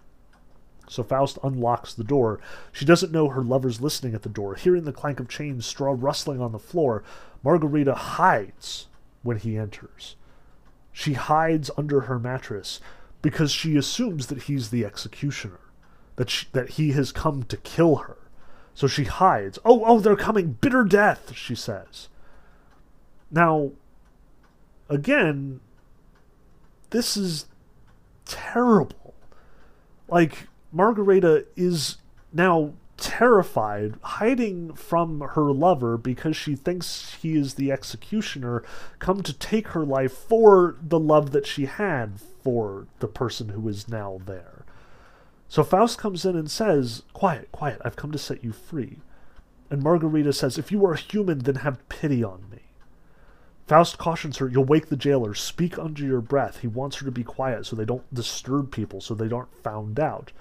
So Faust unlocks the door. She doesn't know her lover's listening at the door. Hearing the clank of chains, straw rustling on the floor, Margarita hides when he enters. She hides under her mattress because she assumes that he's the executioner, that she, that he has come to kill her. So she hides. Oh, oh, they're coming! Bitter death, she says. Now, again, this is terrible. Like, Margareta is now terrified, hiding from her lover because she thinks he is the executioner, come to take her life for the love that she had, for the person who is now there. So Faust comes in and says, Quiet, quiet, I've come to set you free. And Margarita says, If you are human, then have pity on me. Faust cautions her, You'll wake the jailer. Speak under your breath. He wants her to be quiet so they don't disturb people, so they aren't found out.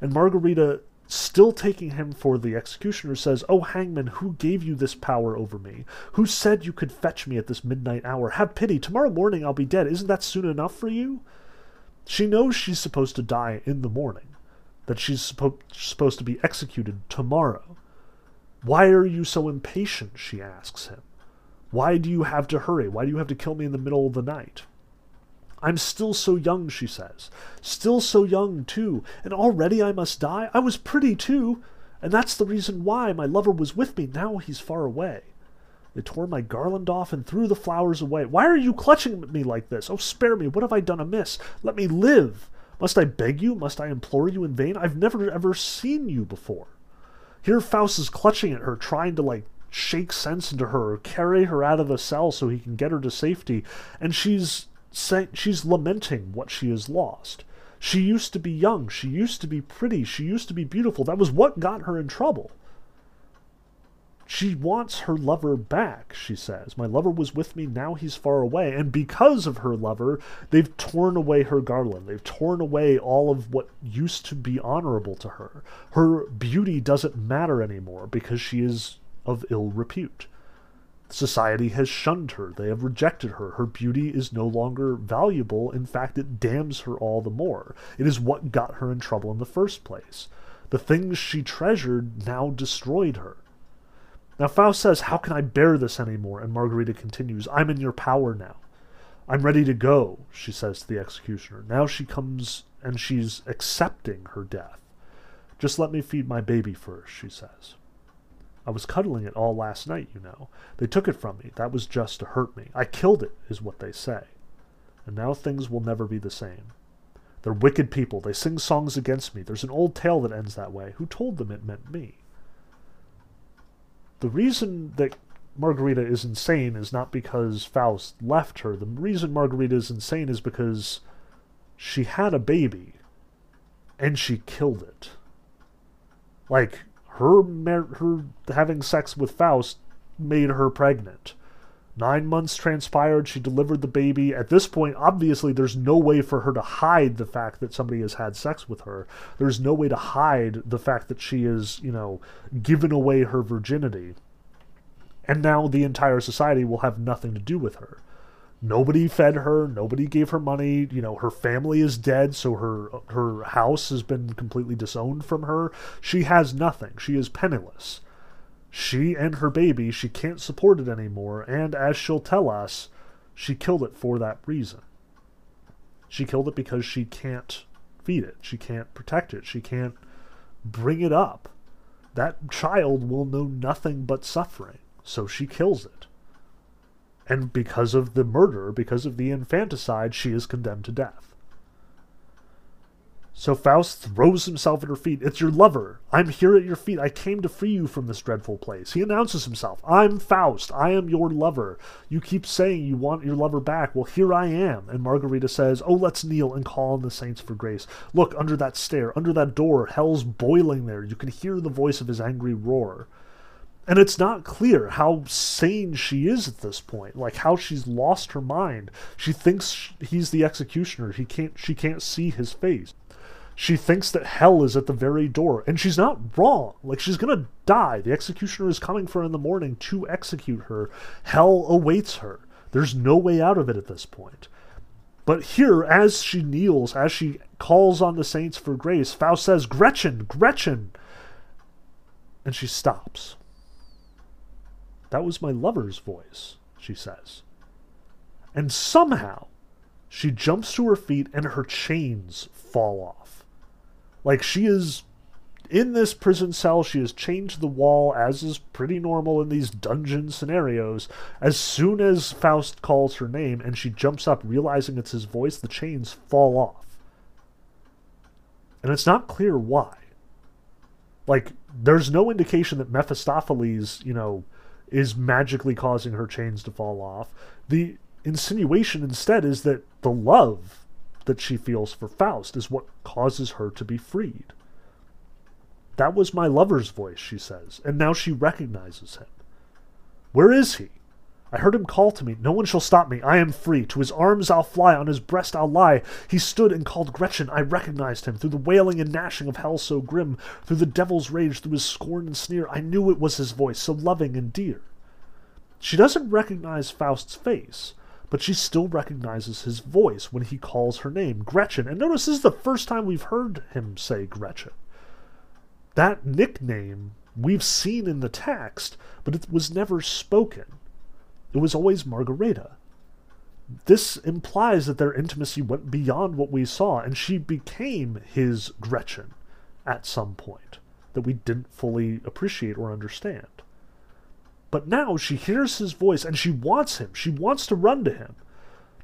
And Margarita, still taking him for the executioner, says, Oh, hangman, who gave you this power over me? Who said you could fetch me at this midnight hour? Have pity. Tomorrow morning I'll be dead. Isn't that soon enough for you? She knows she's supposed to die in the morning, that she's suppo- supposed to be executed tomorrow. Why are you so impatient? she asks him. Why do you have to hurry? Why do you have to kill me in the middle of the night? I'm still so young, she says. Still so young, too, and already I must die? I was pretty, too, and that's the reason why my lover was with me. Now he's far away. They tore my garland off and threw the flowers away. Why are you clutching at me like this? Oh, spare me. What have I done amiss? Let me live. Must I beg you? Must I implore you in vain? I've never ever seen you before. Here Faust is clutching at her, trying to, like, shake sense into her, carry her out of the cell so he can get her to safety, and she's she's lamenting what she has lost. She used to be young, she used to be pretty, she used to be beautiful. That was what got her in trouble. She wants her lover back, she says. My lover was with me, now he's far away. And because of her lover, they've torn away her garland. They've torn away all of what used to be honorable to her. Her beauty doesn't matter anymore because she is of ill repute. Society has shunned her. They have rejected her. Her beauty is no longer valuable. In fact, it damns her all the more. It is what got her in trouble in the first place. The things she treasured now destroyed her. Now, Faust says, How can I bear this anymore? And Margarita continues, I'm in your power now. I'm ready to go, she says to the executioner. Now she comes and she's accepting her death. Just let me feed my baby first, she says. I was cuddling it all last night, you know. They took it from me. That was just to hurt me. I killed it, is what they say. And now things will never be the same. They're wicked people. They sing songs against me. There's an old tale that ends that way. Who told them it meant me? The reason that Margarita is insane is not because Faust left her. The reason Margarita is insane is because she had a baby and she killed it. Like, her her having sex with Faust made her pregnant. Nine months transpired. She delivered the baby. At this point, obviously, there's no way for her to hide the fact that somebody has had sex with her. There's no way to hide the fact that she is, you know, given away her virginity. And now the entire society will have nothing to do with her. Nobody fed her. Nobody gave her money. You know, her family is dead, so her her house has been completely disowned from her. She has nothing. She is penniless. She and her baby, she can't support it anymore, and as she'll tell us, she killed it for that reason. She killed it because she can't feed it. She can't protect it. She can't bring it up. That child will know nothing but suffering, so she kills it. And because of the murder, because of the infanticide, she is condemned to death. So Faust throws himself at her feet. It's your lover. I'm here at your feet. I came to free you from this dreadful place. He announces himself. I'm Faust. I am your lover. You keep saying you want your lover back. Well, here I am. And Margarita says, Oh, let's kneel and call on the saints for grace. Look, under that stair, under that door, hell's boiling there. You can hear the voice of his angry roar and it's not clear how sane she is at this point like how she's lost her mind. She thinks he's the executioner. He can't she can't see his face. She thinks that hell is at the very door and she's not wrong. Like she's gonna die. The executioner is coming for her in the morning to execute her. Hell awaits her. There's no way out of it at this point. But here as she kneels as she calls on the saints for grace faust says gretchen gretchen. And she stops that was my lover's voice, she says. And somehow, she jumps to her feet and her chains fall off. Like she is in this prison cell, she has chained to the wall, as is pretty normal in these dungeon scenarios. As soon as Faust calls her name and she jumps up, realizing it's his voice, the chains fall off. And it's not clear why. Like, there's no indication that Mephistopheles, you know, is magically causing her chains to fall off. The insinuation instead is that the love that she feels for Faust is what causes her to be freed. That was my lover's voice, she says, and now she recognizes him. Where is he? I heard him call to me, No one shall stop me, I am free. To his arms I'll fly, on his breast I'll lie. He stood and called Gretchen, I recognized him. Through the wailing and gnashing of hell so grim, through the devil's rage, through his scorn and sneer, I knew it was his voice, so loving and dear. She doesn't recognize Faust's face, but she still recognizes his voice when he calls her name, Gretchen. And notice this is the first time we've heard him say Gretchen. That nickname we've seen in the text, but it was never spoken. It was always Margareta. This implies that their intimacy went beyond what we saw, and she became his Gretchen at some point that we didn't fully appreciate or understand. But now she hears his voice and she wants him. She wants to run to him.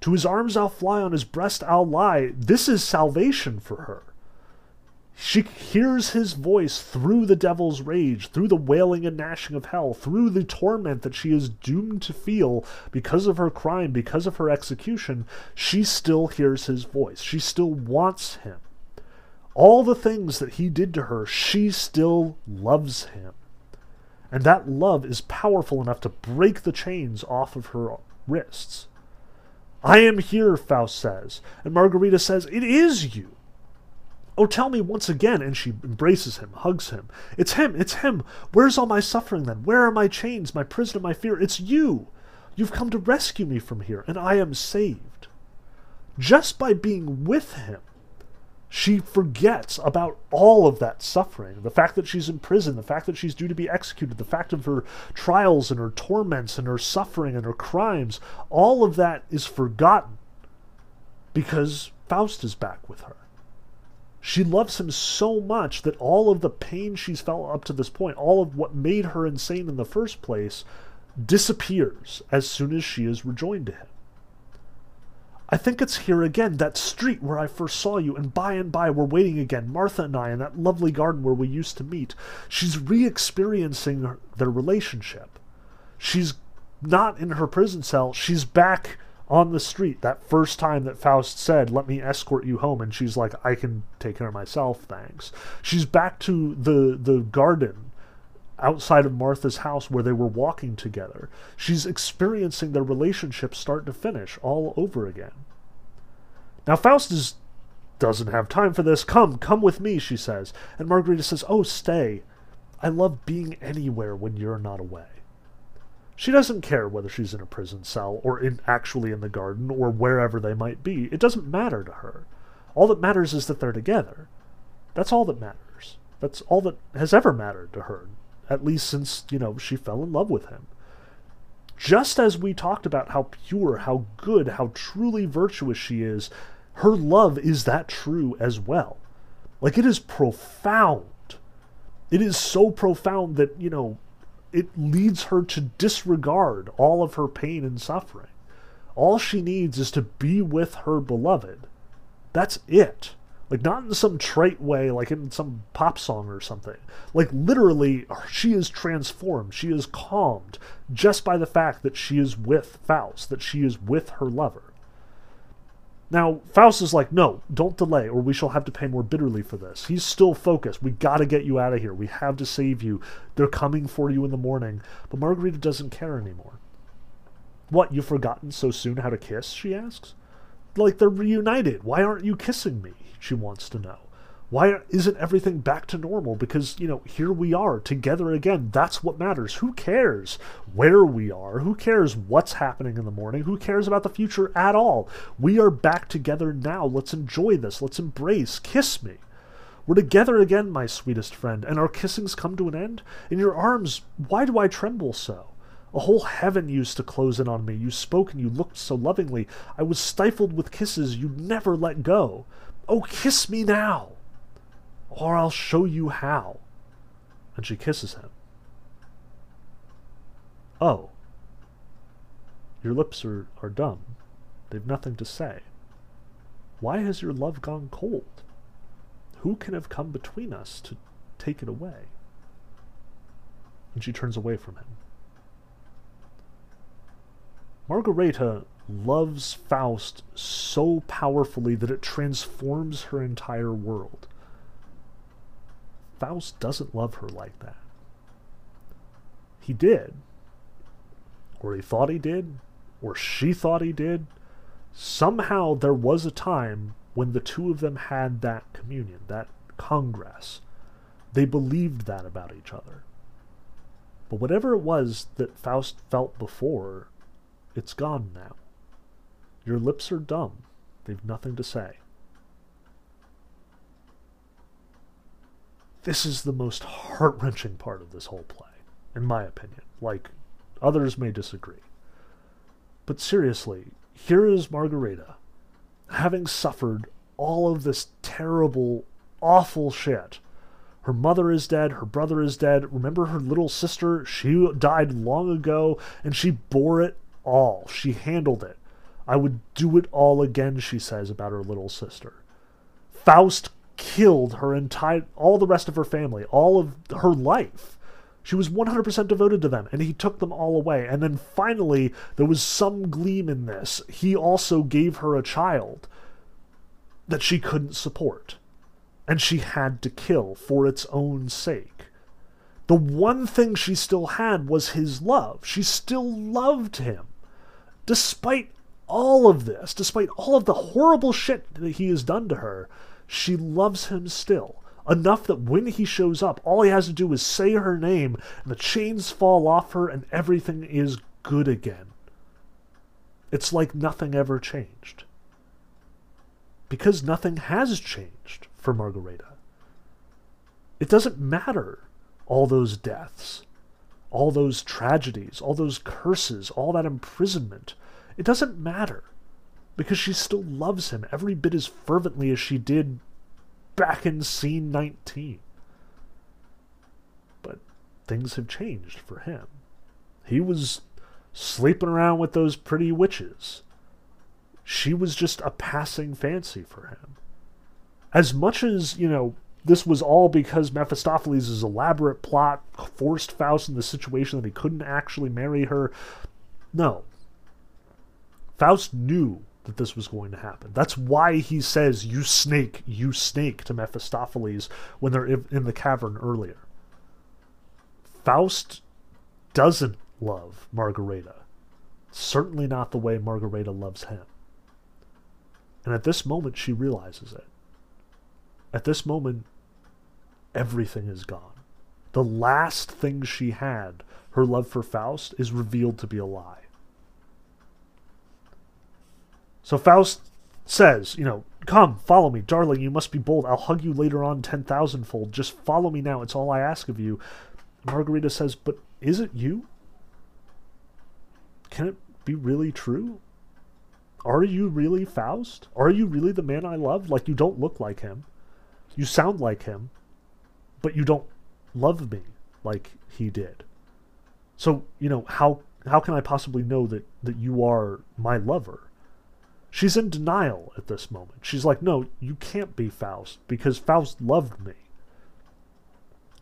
To his arms I'll fly, on his breast I'll lie. This is salvation for her. She hears his voice through the devil's rage, through the wailing and gnashing of hell, through the torment that she is doomed to feel because of her crime, because of her execution. She still hears his voice. She still wants him. All the things that he did to her, she still loves him. And that love is powerful enough to break the chains off of her wrists. I am here, Faust says. And Margareta says, It is you. Oh, tell me once again. And she embraces him, hugs him. It's him, it's him. Where's all my suffering then? Where are my chains, my prison my fear? It's you. You've come to rescue me from here, and I am saved. Just by being with him, she forgets about all of that suffering the fact that she's in prison, the fact that she's due to be executed, the fact of her trials and her torments and her suffering and her crimes. All of that is forgotten because Faust is back with her. She loves him so much that all of the pain she's felt up to this point, all of what made her insane in the first place, disappears as soon as she is rejoined to him. I think it's here again, that street where I first saw you, and by and by we're waiting again, Martha and I, in that lovely garden where we used to meet. She's re experiencing their relationship. She's not in her prison cell, she's back on the street that first time that Faust said, Let me escort you home, and she's like, I can take care of myself, thanks. She's back to the, the garden outside of Martha's house where they were walking together. She's experiencing their relationship start to finish all over again. Now, Faust is, doesn't have time for this. Come, come with me, she says. And Margarita says, Oh, stay. I love being anywhere when you're not away. She doesn't care whether she's in a prison cell or in actually in the garden or wherever they might be. It doesn't matter to her. All that matters is that they're together. That's all that matters. That's all that has ever mattered to her, at least since, you know, she fell in love with him. Just as we talked about how pure, how good, how truly virtuous she is, her love is that true as well. Like, it is profound. It is so profound that, you know, it leads her to disregard all of her pain and suffering. All she needs is to be with her beloved. That's it. Like, not in some trite way, like in some pop song or something. Like, literally, she is transformed. She is calmed just by the fact that she is with Faust, that she is with her lover. Now, Faust is like, no, don't delay, or we shall have to pay more bitterly for this. He's still focused. We gotta get you out of here. We have to save you. They're coming for you in the morning. But Margareta doesn't care anymore. What, you've forgotten so soon how to kiss? she asks. Like they're reunited. Why aren't you kissing me? She wants to know. Why isn't everything back to normal? Because, you know, here we are together again. That's what matters. Who cares where we are? Who cares what's happening in the morning? Who cares about the future at all? We are back together now. Let's enjoy this. Let's embrace. Kiss me. We're together again, my sweetest friend, and our kissings come to an end? In your arms, why do I tremble so? A whole heaven used to close in on me. You spoke and you looked so lovingly. I was stifled with kisses you never let go. Oh, kiss me now! Or I'll show you how. And she kisses him. Oh. Your lips are, are dumb. They've nothing to say. Why has your love gone cold? Who can have come between us to take it away? And she turns away from him. Margareta loves Faust so powerfully that it transforms her entire world. Faust doesn't love her like that. He did, or he thought he did, or she thought he did. Somehow there was a time when the two of them had that communion, that congress. They believed that about each other. But whatever it was that Faust felt before, it's gone now. Your lips are dumb. They've nothing to say. This is the most heart wrenching part of this whole play, in my opinion. Like, others may disagree. But seriously, here is Margarita, having suffered all of this terrible, awful shit. Her mother is dead, her brother is dead. Remember her little sister? She died long ago, and she bore it all. She handled it. I would do it all again, she says about her little sister. Faust killed her entire, all the rest of her family, all of her life. She was 100% devoted to them, and he took them all away. And then finally, there was some gleam in this. He also gave her a child that she couldn't support, and she had to kill for its own sake. The one thing she still had was his love. She still loved him. Despite all of this, despite all of the horrible shit that he has done to her, she loves him still enough that when he shows up, all he has to do is say her name, and the chains fall off her, and everything is good again. It's like nothing ever changed. Because nothing has changed for Margareta. It doesn't matter all those deaths, all those tragedies, all those curses, all that imprisonment. It doesn't matter because she still loves him every bit as fervently as she did back in scene 19. But things have changed for him. He was sleeping around with those pretty witches. She was just a passing fancy for him. As much as, you know, this was all because Mephistopheles' elaborate plot forced Faust in the situation that he couldn't actually marry her. No. Faust knew that this was going to happen. That's why he says, You snake, you snake, to Mephistopheles when they're in the cavern earlier. Faust doesn't love Margareta. Certainly not the way Margareta loves him. And at this moment, she realizes it. At this moment, everything is gone. The last thing she had, her love for Faust, is revealed to be a lie. So Faust says, you know, come, follow me, darling, you must be bold. I'll hug you later on ten thousandfold. Just follow me now, it's all I ask of you. Margareta says, but is it you? Can it be really true? Are you really Faust? Are you really the man I love? Like, you don't look like him. You sound like him, but you don't love me like he did. So, you know, how how can I possibly know that, that you are my lover? She's in denial at this moment. She's like, no, you can't be Faust because Faust loved me.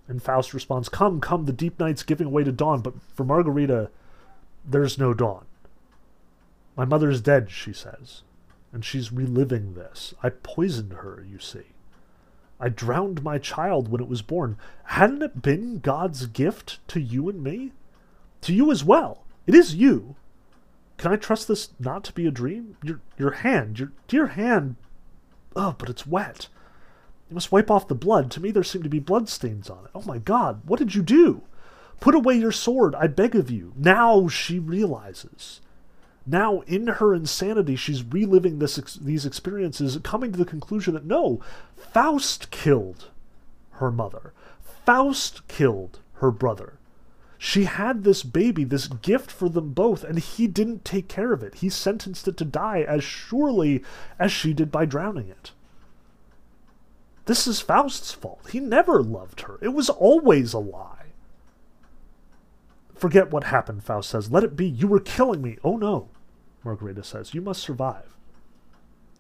And Faust responds, Come, come, the deep night's giving way to dawn, but for Margarita, there's no dawn. My mother's dead, she says, and she's reliving this. I poisoned her, you see. I drowned my child when it was born. Hadn't it been God's gift to you and me? To you as well. It is you. Can I trust this not to be a dream? Your your hand, your dear hand. Oh, but it's wet. You must wipe off the blood. To me, there seem to be bloodstains on it. Oh my God, what did you do? Put away your sword, I beg of you. Now she realizes. Now, in her insanity, she's reliving this these experiences, coming to the conclusion that no, Faust killed her mother. Faust killed her brother. She had this baby, this gift for them both, and he didn't take care of it. He sentenced it to die as surely as she did by drowning it. This is Faust's fault. He never loved her. It was always a lie. Forget what happened, Faust says. Let it be. You were killing me. Oh no, Margareta says. You must survive.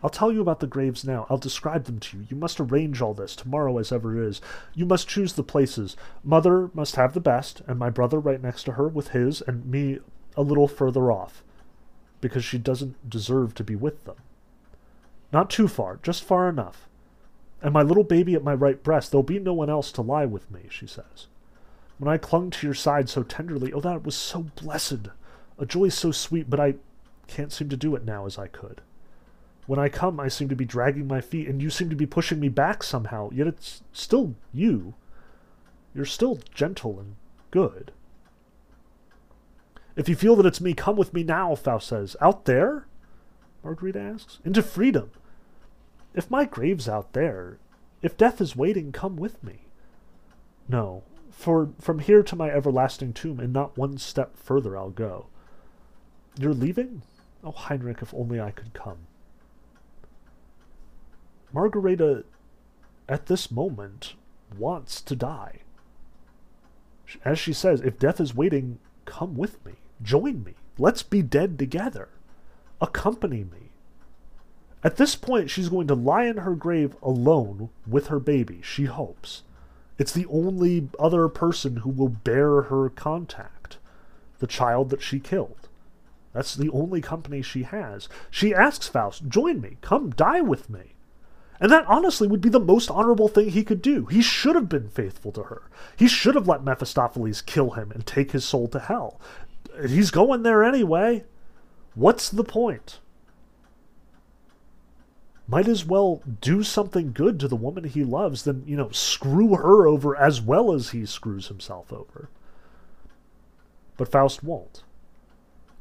I'll tell you about the graves now. I'll describe them to you. You must arrange all this, tomorrow as ever is. You must choose the places. Mother must have the best, and my brother right next to her with his, and me a little further off. because she doesn't deserve to be with them. Not too far, just far enough. And my little baby at my right breast, there'll be no one else to lie with me, she says. When I clung to your side so tenderly, oh, that was so blessed, a joy so sweet, but I can't seem to do it now as I could. When I come, I seem to be dragging my feet, and you seem to be pushing me back somehow, yet it's still you. You're still gentle and good. If you feel that it's me, come with me now, Faust says. Out there? Margarita asks. Into freedom. If my grave's out there, if death is waiting, come with me. No, for from here to my everlasting tomb, and not one step further I'll go. You're leaving? Oh, Heinrich, if only I could come. Margareta, at this moment, wants to die. As she says, if death is waiting, come with me. Join me. Let's be dead together. Accompany me. At this point, she's going to lie in her grave alone with her baby, she hopes. It's the only other person who will bear her contact the child that she killed. That's the only company she has. She asks Faust, Join me, come die with me. And that honestly would be the most honorable thing he could do. He should have been faithful to her. He should have let Mephistopheles kill him and take his soul to hell. He's going there anyway. What's the point? Might as well do something good to the woman he loves than, you know, screw her over as well as he screws himself over. But Faust won't.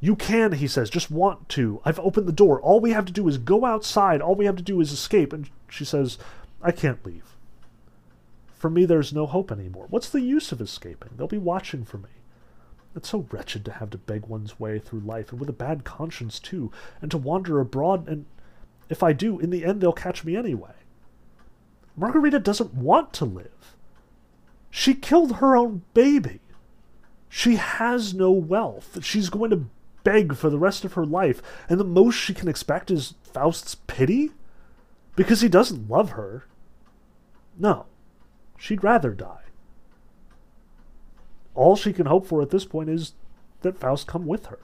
You can, he says, just want to. I've opened the door. All we have to do is go outside. All we have to do is escape. And she says, I can't leave. For me, there's no hope anymore. What's the use of escaping? They'll be watching for me. It's so wretched to have to beg one's way through life, and with a bad conscience, too, and to wander abroad, and if I do, in the end they'll catch me anyway. Margarita doesn't want to live. She killed her own baby. She has no wealth. She's going to beg for the rest of her life, and the most she can expect is Faust's pity? Because he doesn't love her. No, she'd rather die. All she can hope for at this point is that Faust come with her.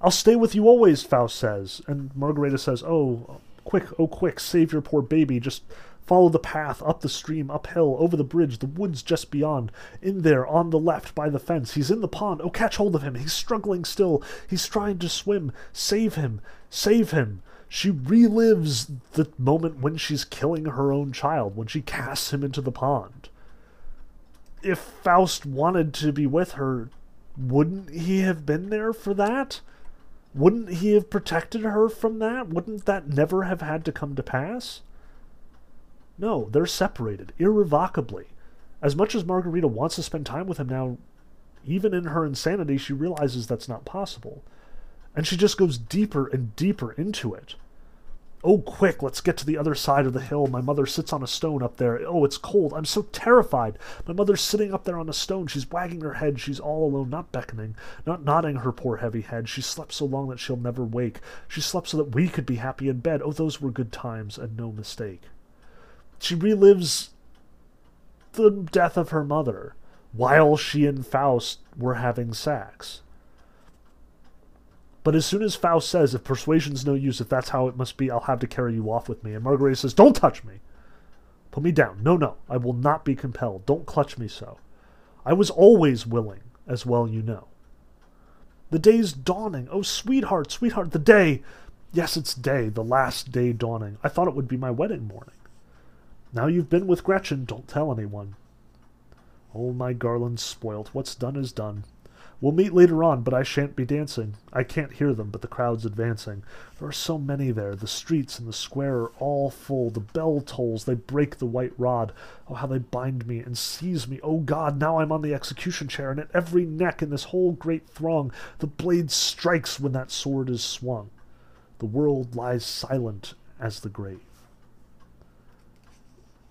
I'll stay with you always, Faust says. And Margareta says, Oh, quick, oh, quick, save your poor baby. Just follow the path, up the stream, uphill, over the bridge, the woods just beyond. In there, on the left, by the fence. He's in the pond. Oh, catch hold of him. He's struggling still. He's trying to swim. Save him. Save him. She relives the moment when she's killing her own child, when she casts him into the pond. If Faust wanted to be with her, wouldn't he have been there for that? Wouldn't he have protected her from that? Wouldn't that never have had to come to pass? No, they're separated, irrevocably. As much as Margarita wants to spend time with him now, even in her insanity, she realizes that's not possible. And she just goes deeper and deeper into it. Oh, quick, let's get to the other side of the hill. My mother sits on a stone up there. Oh, it's cold. I'm so terrified. My mother's sitting up there on a stone. She's wagging her head. She's all alone, not beckoning, not nodding her poor heavy head. She slept so long that she'll never wake. She slept so that we could be happy in bed. Oh, those were good times, and no mistake. She relives the death of her mother while she and Faust were having sex. But as soon as Faust says, if persuasion's no use, if that's how it must be, I'll have to carry you off with me. And Margareta says, Don't touch me. Put me down. No, no, I will not be compelled. Don't clutch me so. I was always willing, as well you know. The day's dawning. Oh, sweetheart, sweetheart, the day. Yes, it's day, the last day dawning. I thought it would be my wedding morning. Now you've been with Gretchen, don't tell anyone. Oh, my garland's spoilt. What's done is done. We'll meet later on, but I shan't be dancing. I can't hear them, but the crowd's advancing. There are so many there. The streets and the square are all full. The bell tolls. They break the white rod. Oh, how they bind me and seize me. Oh, God, now I'm on the execution chair, and at every neck in this whole great throng, the blade strikes when that sword is swung. The world lies silent as the grave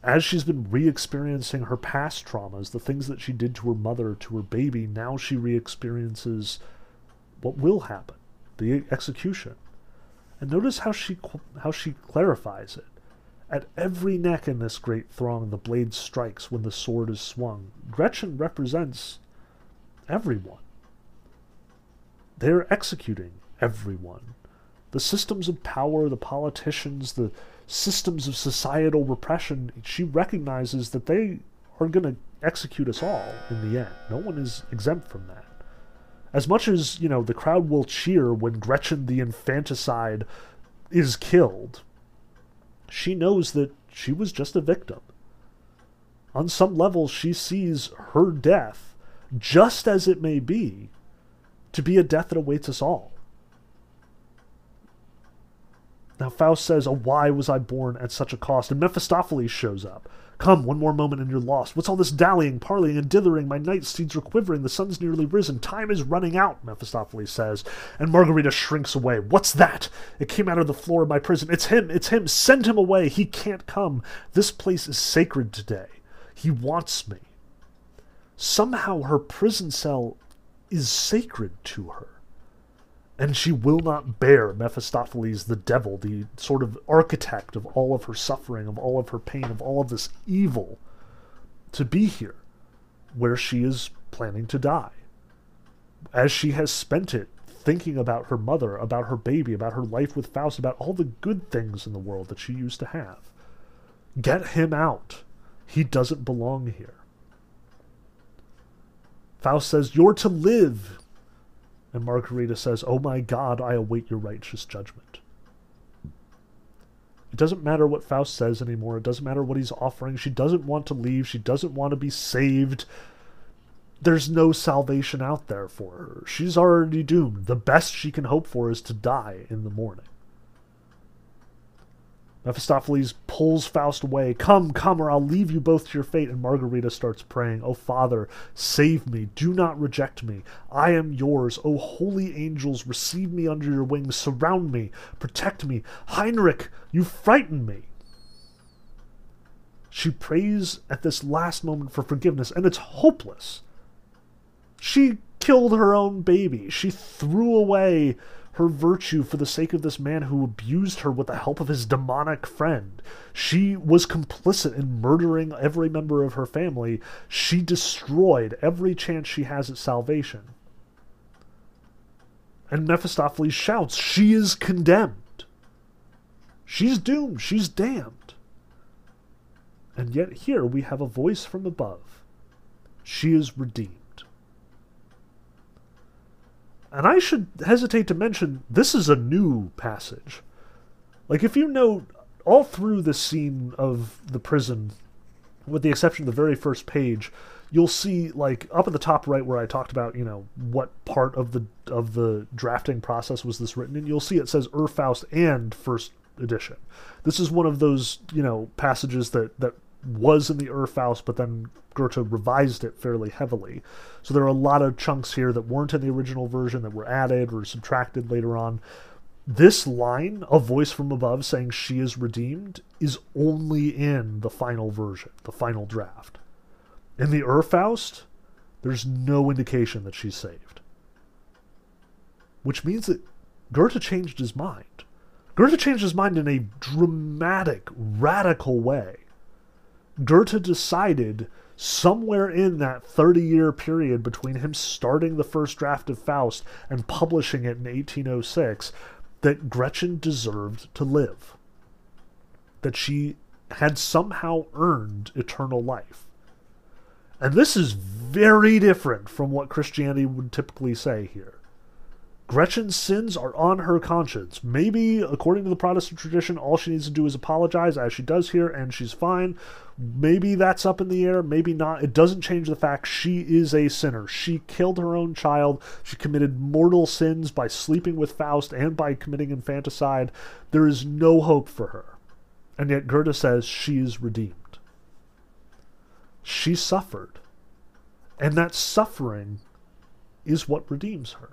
as she's been re experiencing her past traumas, the things that she did to her mother, to her baby, now she re experiences what will happen the execution. And notice how she, how she clarifies it. At every neck in this great throng, the blade strikes when the sword is swung. Gretchen represents everyone. They're executing everyone. The systems of power, the politicians, the systems of societal repression, she recognizes that they are going to execute us all in the end. No one is exempt from that. As much as, you know, the crowd will cheer when Gretchen the infanticide is killed, she knows that she was just a victim. On some level, she sees her death, just as it may be, to be a death that awaits us all. Now Faust says, Oh, why was I born at such a cost? And Mephistopheles shows up. Come, one more moment and you're lost. What's all this dallying, parleying, and dithering? My night steeds are quivering, the sun's nearly risen, time is running out, Mephistopheles says. And Margarita shrinks away. What's that? It came out of the floor of my prison. It's him, it's him. Send him away. He can't come. This place is sacred today. He wants me. Somehow her prison cell is sacred to her and she will not bear Mephistopheles the devil, the sort of architect of all of her suffering, of all of her pain, of all of this evil, to be here, where she is planning to die. As she has spent it thinking about her mother, about her baby, about her life with Faust, about all the good things in the world that she used to have. Get him out. He doesn't belong here. Faust says, You're to live. And Margarita says, Oh my God, I await your righteous judgment. It doesn't matter what Faust says anymore. It doesn't matter what he's offering. She doesn't want to leave. She doesn't want to be saved. There's no salvation out there for her. She's already doomed. The best she can hope for is to die in the morning. Mephistopheles pulls Faust away. Come, come, or I'll leave you both to your fate. And Margarita starts praying, Oh, Father, save me. Do not reject me. I am yours. O holy angels, receive me under your wings. Surround me. Protect me. Heinrich, you frighten me. She prays at this last moment for forgiveness, and it's hopeless. She killed her own baby. She threw away her virtue for the sake of this man who abused her with the help of his demonic friend. She was complicit in murdering every member of her family. She destroyed every chance she has at salvation. And Mephistopheles shouts, She is condemned. She's doomed. She's damned. And yet here we have a voice from above. She is redeemed. And I should hesitate to mention this is a new passage. Like, if you note all through the scene of the prison, with the exception of the very first page, you'll see like up at the top right where I talked about, you know, what part of the of the drafting process was this written in, you'll see it says Urfaust and first edition. This is one of those, you know, passages that that was in the Urfaust, but then Goethe revised it fairly heavily. So there are a lot of chunks here that weren't in the original version that were added or subtracted later on. This line, a voice from above saying she is redeemed, is only in the final version, the final draft. In the Urfaust, there's no indication that she's saved. Which means that Goethe changed his mind. Goethe changed his mind in a dramatic, radical way. Goethe decided somewhere in that 30 year period between him starting the first draft of Faust and publishing it in 1806 that Gretchen deserved to live. That she had somehow earned eternal life. And this is very different from what Christianity would typically say here. Gretchen's sins are on her conscience. Maybe, according to the Protestant tradition, all she needs to do is apologize, as she does here, and she's fine. Maybe that's up in the air, maybe not. It doesn't change the fact she is a sinner. She killed her own child. She committed mortal sins by sleeping with Faust and by committing infanticide. There is no hope for her. And yet Goethe says she is redeemed. She suffered. And that suffering is what redeems her.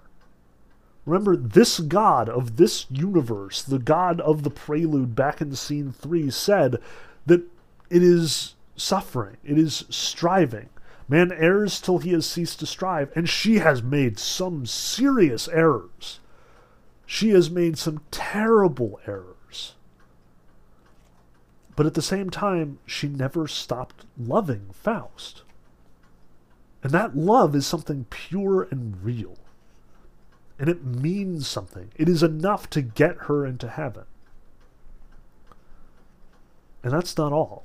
Remember, this god of this universe, the god of the prelude back in scene 3, said that it is suffering, it is striving. Man errs till he has ceased to strive, and she has made some serious errors. She has made some terrible errors. But at the same time, she never stopped loving Faust. And that love is something pure and real. And it means something. It is enough to get her into heaven. And that's not all.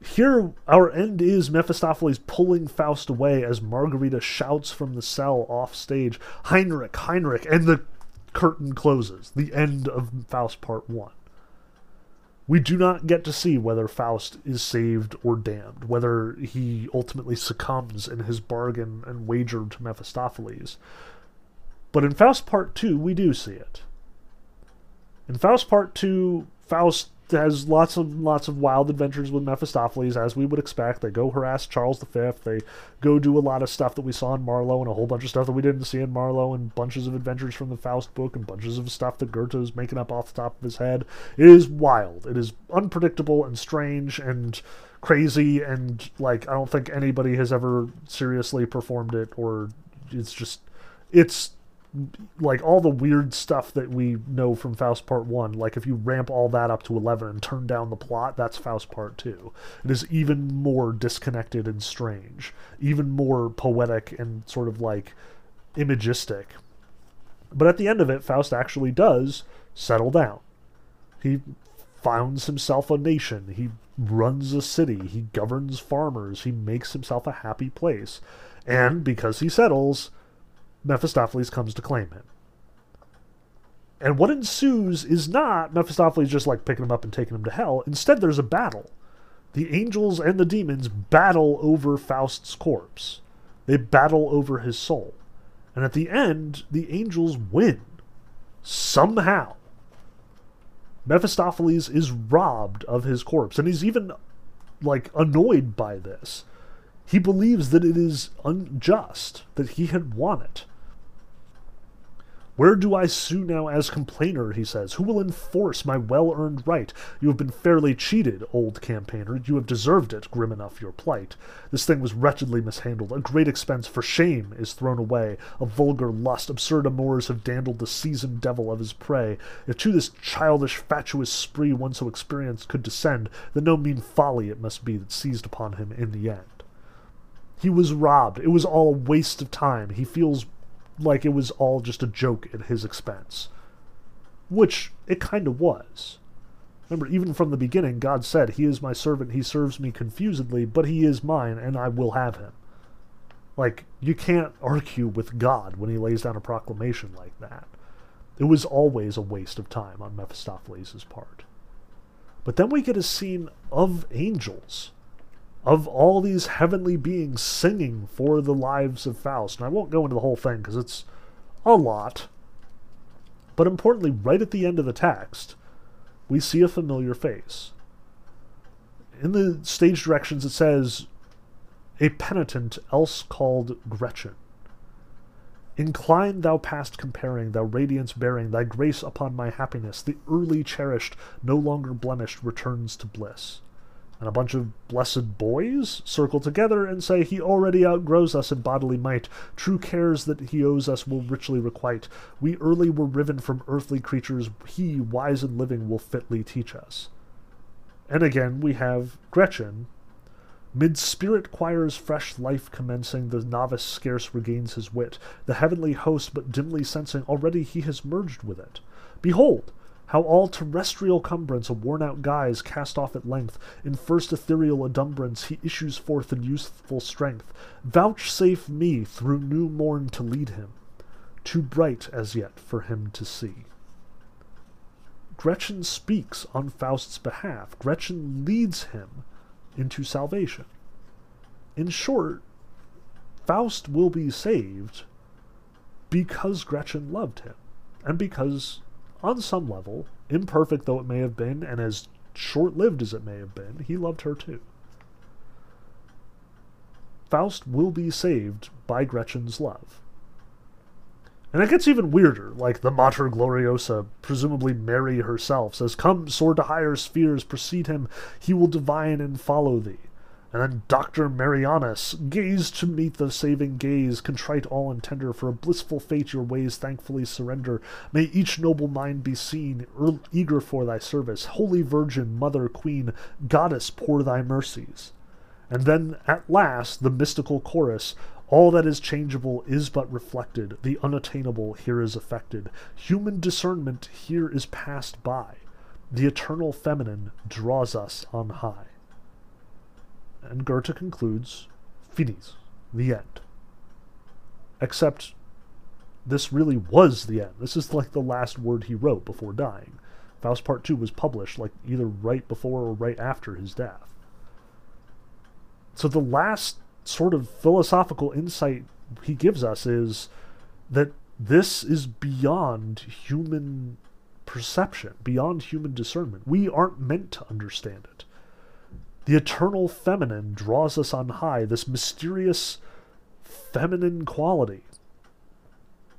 Here, our end is Mephistopheles pulling Faust away as Margarita shouts from the cell off stage, Heinrich, Heinrich, and the curtain closes. The end of Faust Part 1. We do not get to see whether Faust is saved or damned, whether he ultimately succumbs in his bargain and wager to Mephistopheles. But in Faust Part 2, we do see it. In Faust Part 2, Faust has lots of lots of wild adventures with Mephistopheles, as we would expect. They go harass Charles V. They go do a lot of stuff that we saw in Marlowe, and a whole bunch of stuff that we didn't see in Marlowe, and bunches of adventures from the Faust book, and bunches of stuff that Goethe is making up off the top of his head. It is wild. It is unpredictable and strange and crazy, and like I don't think anybody has ever seriously performed it, or it's just it's like all the weird stuff that we know from Faust Part 1, like if you ramp all that up to 11 and turn down the plot, that's Faust Part 2. It is even more disconnected and strange, even more poetic and sort of like imagistic. But at the end of it, Faust actually does settle down. He founds himself a nation, he runs a city, he governs farmers, he makes himself a happy place. And because he settles, Mephistopheles comes to claim him. And what ensues is not Mephistopheles just like picking him up and taking him to hell. Instead, there's a battle. The angels and the demons battle over Faust's corpse. They battle over his soul. And at the end, the angels win. Somehow. Mephistopheles is robbed of his corpse. And he's even, like, annoyed by this. He believes that it is unjust, that he had won it. Where do I sue now as complainer, he says. Who will enforce my well earned right? You have been fairly cheated, old campaigner. You have deserved it, grim enough your plight. This thing was wretchedly mishandled. A great expense for shame is thrown away. A vulgar lust, absurd amours have dandled the seasoned devil of his prey. If to this childish, fatuous spree one so experienced could descend, then no mean folly it must be that seized upon him in the end. He was robbed. It was all a waste of time. He feels like it was all just a joke at his expense. Which it kind of was. Remember, even from the beginning, God said, He is my servant, he serves me confusedly, but he is mine, and I will have him. Like, you can't argue with God when he lays down a proclamation like that. It was always a waste of time on Mephistopheles' part. But then we get a scene of angels of all these heavenly beings singing for the lives of Faust. And I won't go into the whole thing because it's a lot. But importantly, right at the end of the text, we see a familiar face. In the stage directions, it says, A penitent, else called Gretchen. Incline thou past comparing, thou radiance bearing, thy grace upon my happiness, the early cherished, no longer blemished, returns to bliss and a bunch of blessed boys circle together and say, He already outgrows us in bodily might. True cares that he owes us will richly requite. We early were riven from earthly creatures. He, wise and living, will fitly teach us. And again, we have Gretchen. Mid spirit choirs fresh life commencing, the novice scarce regains his wit. The heavenly host, but dimly sensing, already he has merged with it. Behold! How all terrestrial cumbrance a worn out guise cast off at length, in first ethereal adumbrance he issues forth in youthful strength. Vouchsafe me through new morn to lead him, too bright as yet for him to see. Gretchen speaks on Faust's behalf. Gretchen leads him into salvation. In short, Faust will be saved because Gretchen loved him, and because on some level, imperfect though it may have been, and as short lived as it may have been, he loved her too. Faust will be saved by Gretchen's love. And it gets even weirder, like the Mater Gloriosa, presumably Mary herself, says, Come, soar to higher spheres, precede him, he will divine and follow thee. And then Dr. Marianus, gaze to meet the saving gaze, contrite all and tender, for a blissful fate your ways thankfully surrender. May each noble mind be seen, eager for thy service. Holy Virgin, Mother, Queen, Goddess, pour thy mercies. And then, at last, the mystical chorus, All that is changeable is but reflected, the unattainable here is affected. Human discernment here is passed by. The eternal feminine draws us on high. And Goethe concludes, Finis, the end. Except this really was the end. This is like the last word he wrote before dying. Faust Part 2 was published like either right before or right after his death. So the last sort of philosophical insight he gives us is that this is beyond human perception, beyond human discernment. We aren't meant to understand it. The eternal feminine draws us on high, this mysterious feminine quality,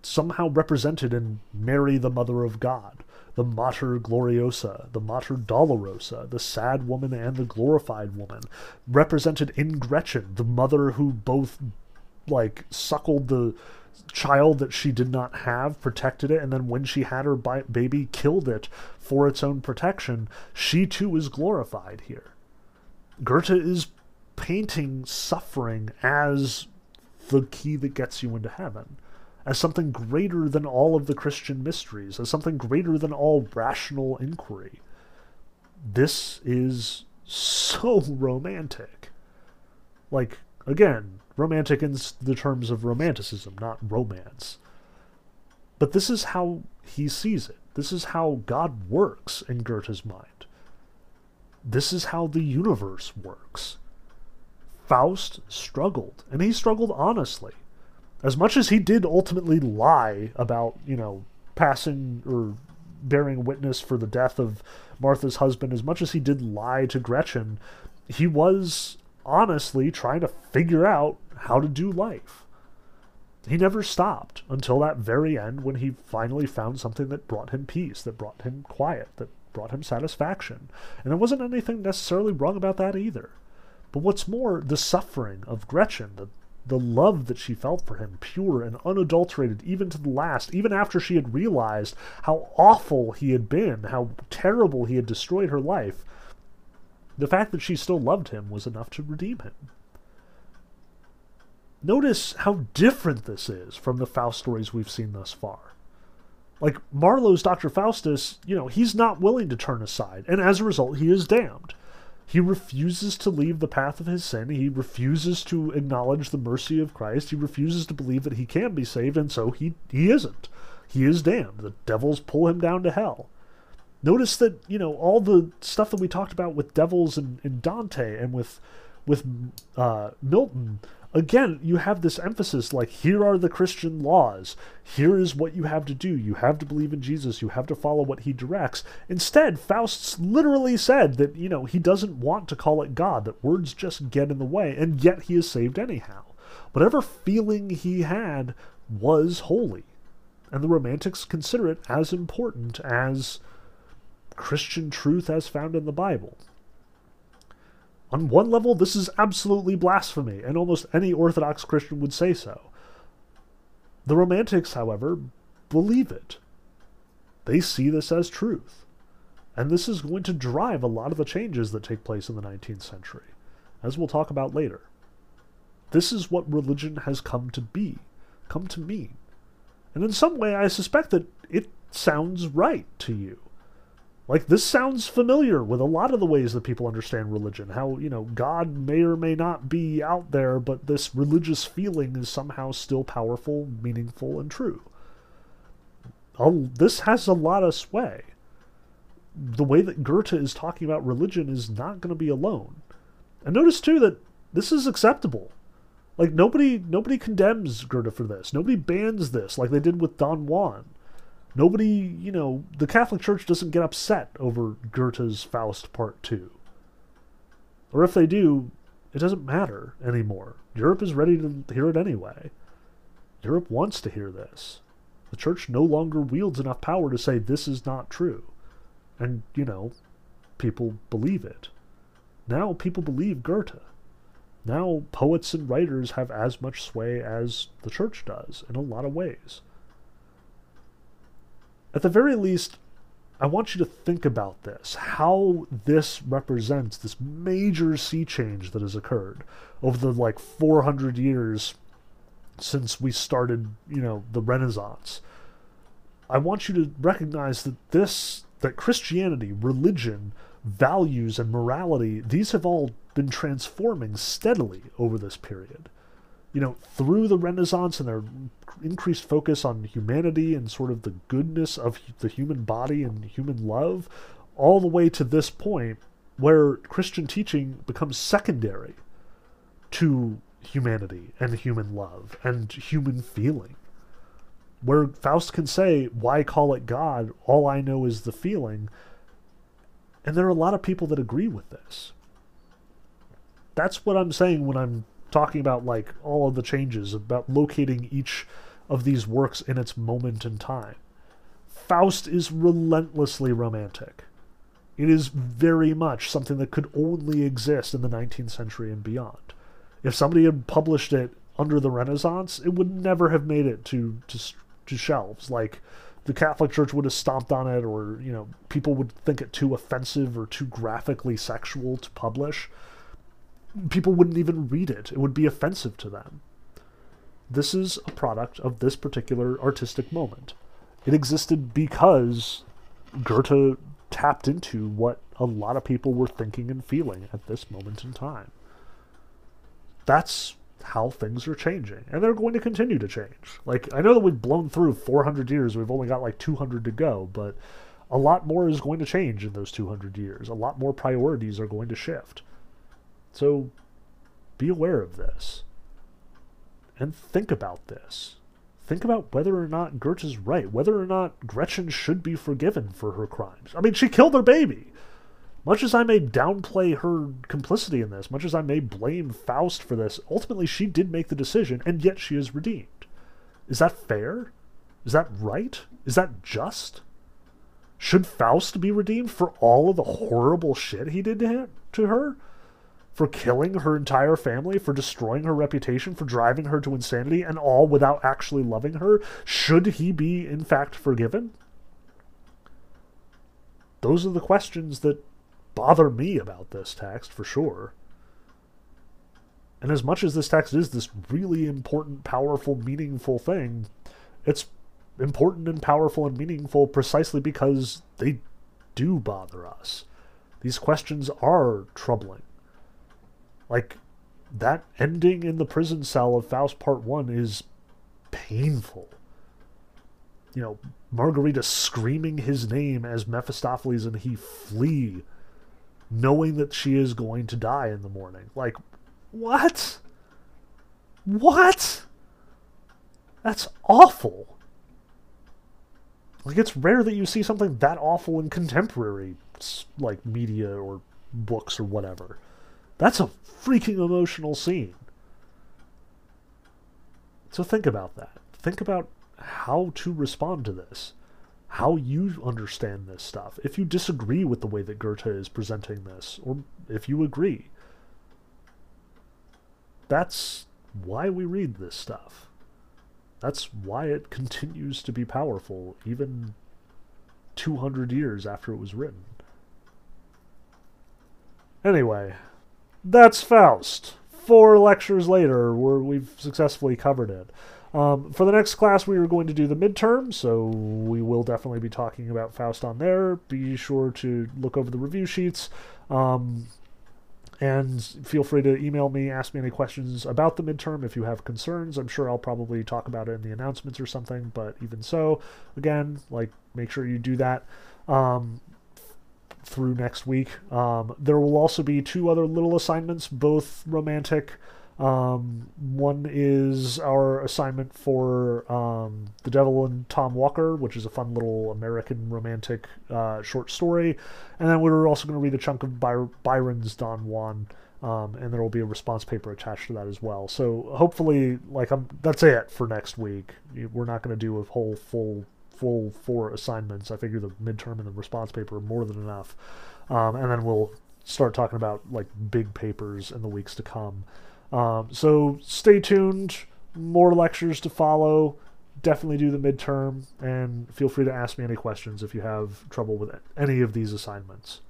somehow represented in Mary, the Mother of God, the Mater Gloriosa, the Mater Dolorosa, the sad woman and the glorified woman, represented in Gretchen, the mother who both like suckled the child that she did not have, protected it, and then when she had her baby, killed it for its own protection. She too is glorified here. Goethe is painting suffering as the key that gets you into heaven as something greater than all of the Christian mysteries, as something greater than all rational inquiry. This is so romantic. Like, again, romantic in the terms of romanticism, not romance. But this is how he sees it. This is how God works in Goethe's mind. This is how the universe works. Faust struggled, and he struggled honestly as much as he did ultimately lie about, you know, passing or bearing witness for the death of Martha's husband, as much as he did lie to Gretchen, he was honestly trying to figure out how to do life. He never stopped until that very end when he finally found something that brought him peace, that brought him quiet, that brought him satisfaction. And there wasn't anything necessarily wrong about that either. But what's more, the suffering of Gretchen, the the love that she felt for him, pure and unadulterated, even to the last, even after she had realized how awful he had been, how terrible he had destroyed her life, the fact that she still loved him was enough to redeem him. Notice how different this is from the Faust stories we've seen thus far. Like Marlowe's Dr. Faustus, you know, he's not willing to turn aside, and as a result, he is damned. He refuses to leave the path of his sin. He refuses to acknowledge the mercy of Christ. He refuses to believe that he can be saved, and so he, he isn't. He is damned. The devils pull him down to hell. Notice that, you know, all the stuff that we talked about with devils and, and Dante and with with uh, Milton again, you have this emphasis like, here are the Christian laws. Here is what you have to do. You have to believe in Jesus. You have to follow what he directs. Instead, Faust literally said that, you know, he doesn't want to call it God, that words just get in the way, and yet he is saved anyhow. Whatever feeling he had was holy. And the Romantics consider it as important as Christian truth as found in the Bible. On one level, this is absolutely blasphemy, and almost any Orthodox Christian would say so. The Romantics, however, believe it. They see this as truth. And this is going to drive a lot of the changes that take place in the 19th century, as we'll talk about later. This is what religion has come to be, come to mean. And in some way, I suspect that it sounds right to you. Like this sounds familiar with a lot of the ways that people understand religion. How, you know, God may or may not be out there, but this religious feeling is somehow still powerful, meaningful, and true. Oh, this has a lot of sway. The way that Goethe is talking about religion is not going to be alone. And notice too that this is acceptable. Like nobody nobody condemns Goethe for this. Nobody bans this like they did with Don Juan. Nobody, you know, the Catholic Church doesn't get upset over Goethe's Faust Part 2. Or if they do, it doesn't matter anymore. Europe is ready to hear it anyway. Europe wants to hear this. The church no longer wields enough power to say this is not true. And, you know, people believe it. Now people believe Goethe. Now poets and writers have as much sway as the church does in a lot of ways at the very least, I want you to think about this how this represents this major sea change that has occurred over the like 400 years since we started, you know, the Renaissance. I want you to recognize that this, that Christianity, religion, values, and morality, these have all been transforming steadily over this period. You know, through the Renaissance and their increased focus on humanity and sort of the goodness of the human body and human love, all the way to this point where Christian teaching becomes secondary to humanity and human love and human feeling. Where Faust can say, Why call it God? All I know is the feeling. And there are a lot of people that agree with this. That's what I'm saying when I'm talking about like all of the changes, about locating each of these works in its moment in time. Faust is relentlessly romantic. It is very much something that could only exist in the 19th century and beyond. If somebody had published it under the Renaissance, it would never have made it to to, to shelves. Like the Catholic Church would have stomped on it, or you know, people would think it too offensive or too graphically sexual to publish. People wouldn't even read it; it would be offensive to them. This is a product of this particular artistic moment. It existed because Goethe tapped into what a lot of people were thinking and feeling at this moment in time. That's how things are changing, and they're going to continue to change. Like, I know that we've blown through 400 years, we've only got like 200 to go, but a lot more is going to change in those 200 years. A lot more priorities are going to shift. So, be aware of this. And think about this. Think about whether or not Goethe's right, whether or not Gretchen should be forgiven for her crimes. I mean, she killed her baby. Much as I may downplay her complicity in this, much as I may blame Faust for this, ultimately she did make the decision, and yet she is redeemed. Is that fair? Is that right? Is that just? Should Faust be redeemed for all of the horrible shit he did to, him, to her? For killing her entire family, for destroying her reputation, for driving her to insanity, and all without actually loving her? Should he be, in fact, forgiven? Those are the questions that bother me about this text for sure. And as much as this text is this really important, powerful, meaningful thing, it's important and powerful and meaningful precisely because they do bother us. These questions are troubling. Like, that ending in the prison cell of Faust Part 1 is painful. You know, Margarita screaming his name as Mephistopheles and he flee knowing that she is going to die in the morning. Like, what? What? That's awful. Like, it's rare that you see something that awful in contemporary, like, media or books or whatever. That's a freaking emotional scene. So think about that. Think about how to respond to this how you understand this stuff. If you disagree with the way that Goethe is presenting this, or if you agree, that's why we read this stuff. That's why it continues to be powerful, even 200 years after it was written. Anyway, that's Faust. Four lectures later, where we've successfully covered it. Um, for the next class, we are going to do the midterm, so we will definitely be talking about Faust on there. Be sure to look over the review sheets. Um, and feel free to email me, ask me any questions about the midterm if you have concerns. I'm sure I'll probably talk about it in the announcements or something, but even so, again, like make sure you do that um, through next week. Um, there will also be two other little assignments, both romantic. Um, one is our assignment for um, The Devil and Tom Walker, which is a fun little American romantic uh, short story. And then we're also going to read a chunk of By- Byron's Don Juan. Um, and there will be a response paper attached to that as well. So hopefully, like, I'm, that's it for next week. We're not going to do a whole full full four assignments. I figure the midterm and the response paper are more than enough. Um, and then we'll start talking about like big papers in the weeks to come. Um, so stay tuned. More lectures to follow. Definitely do the midterm, and feel free to ask me any questions if you have trouble with any of these assignments.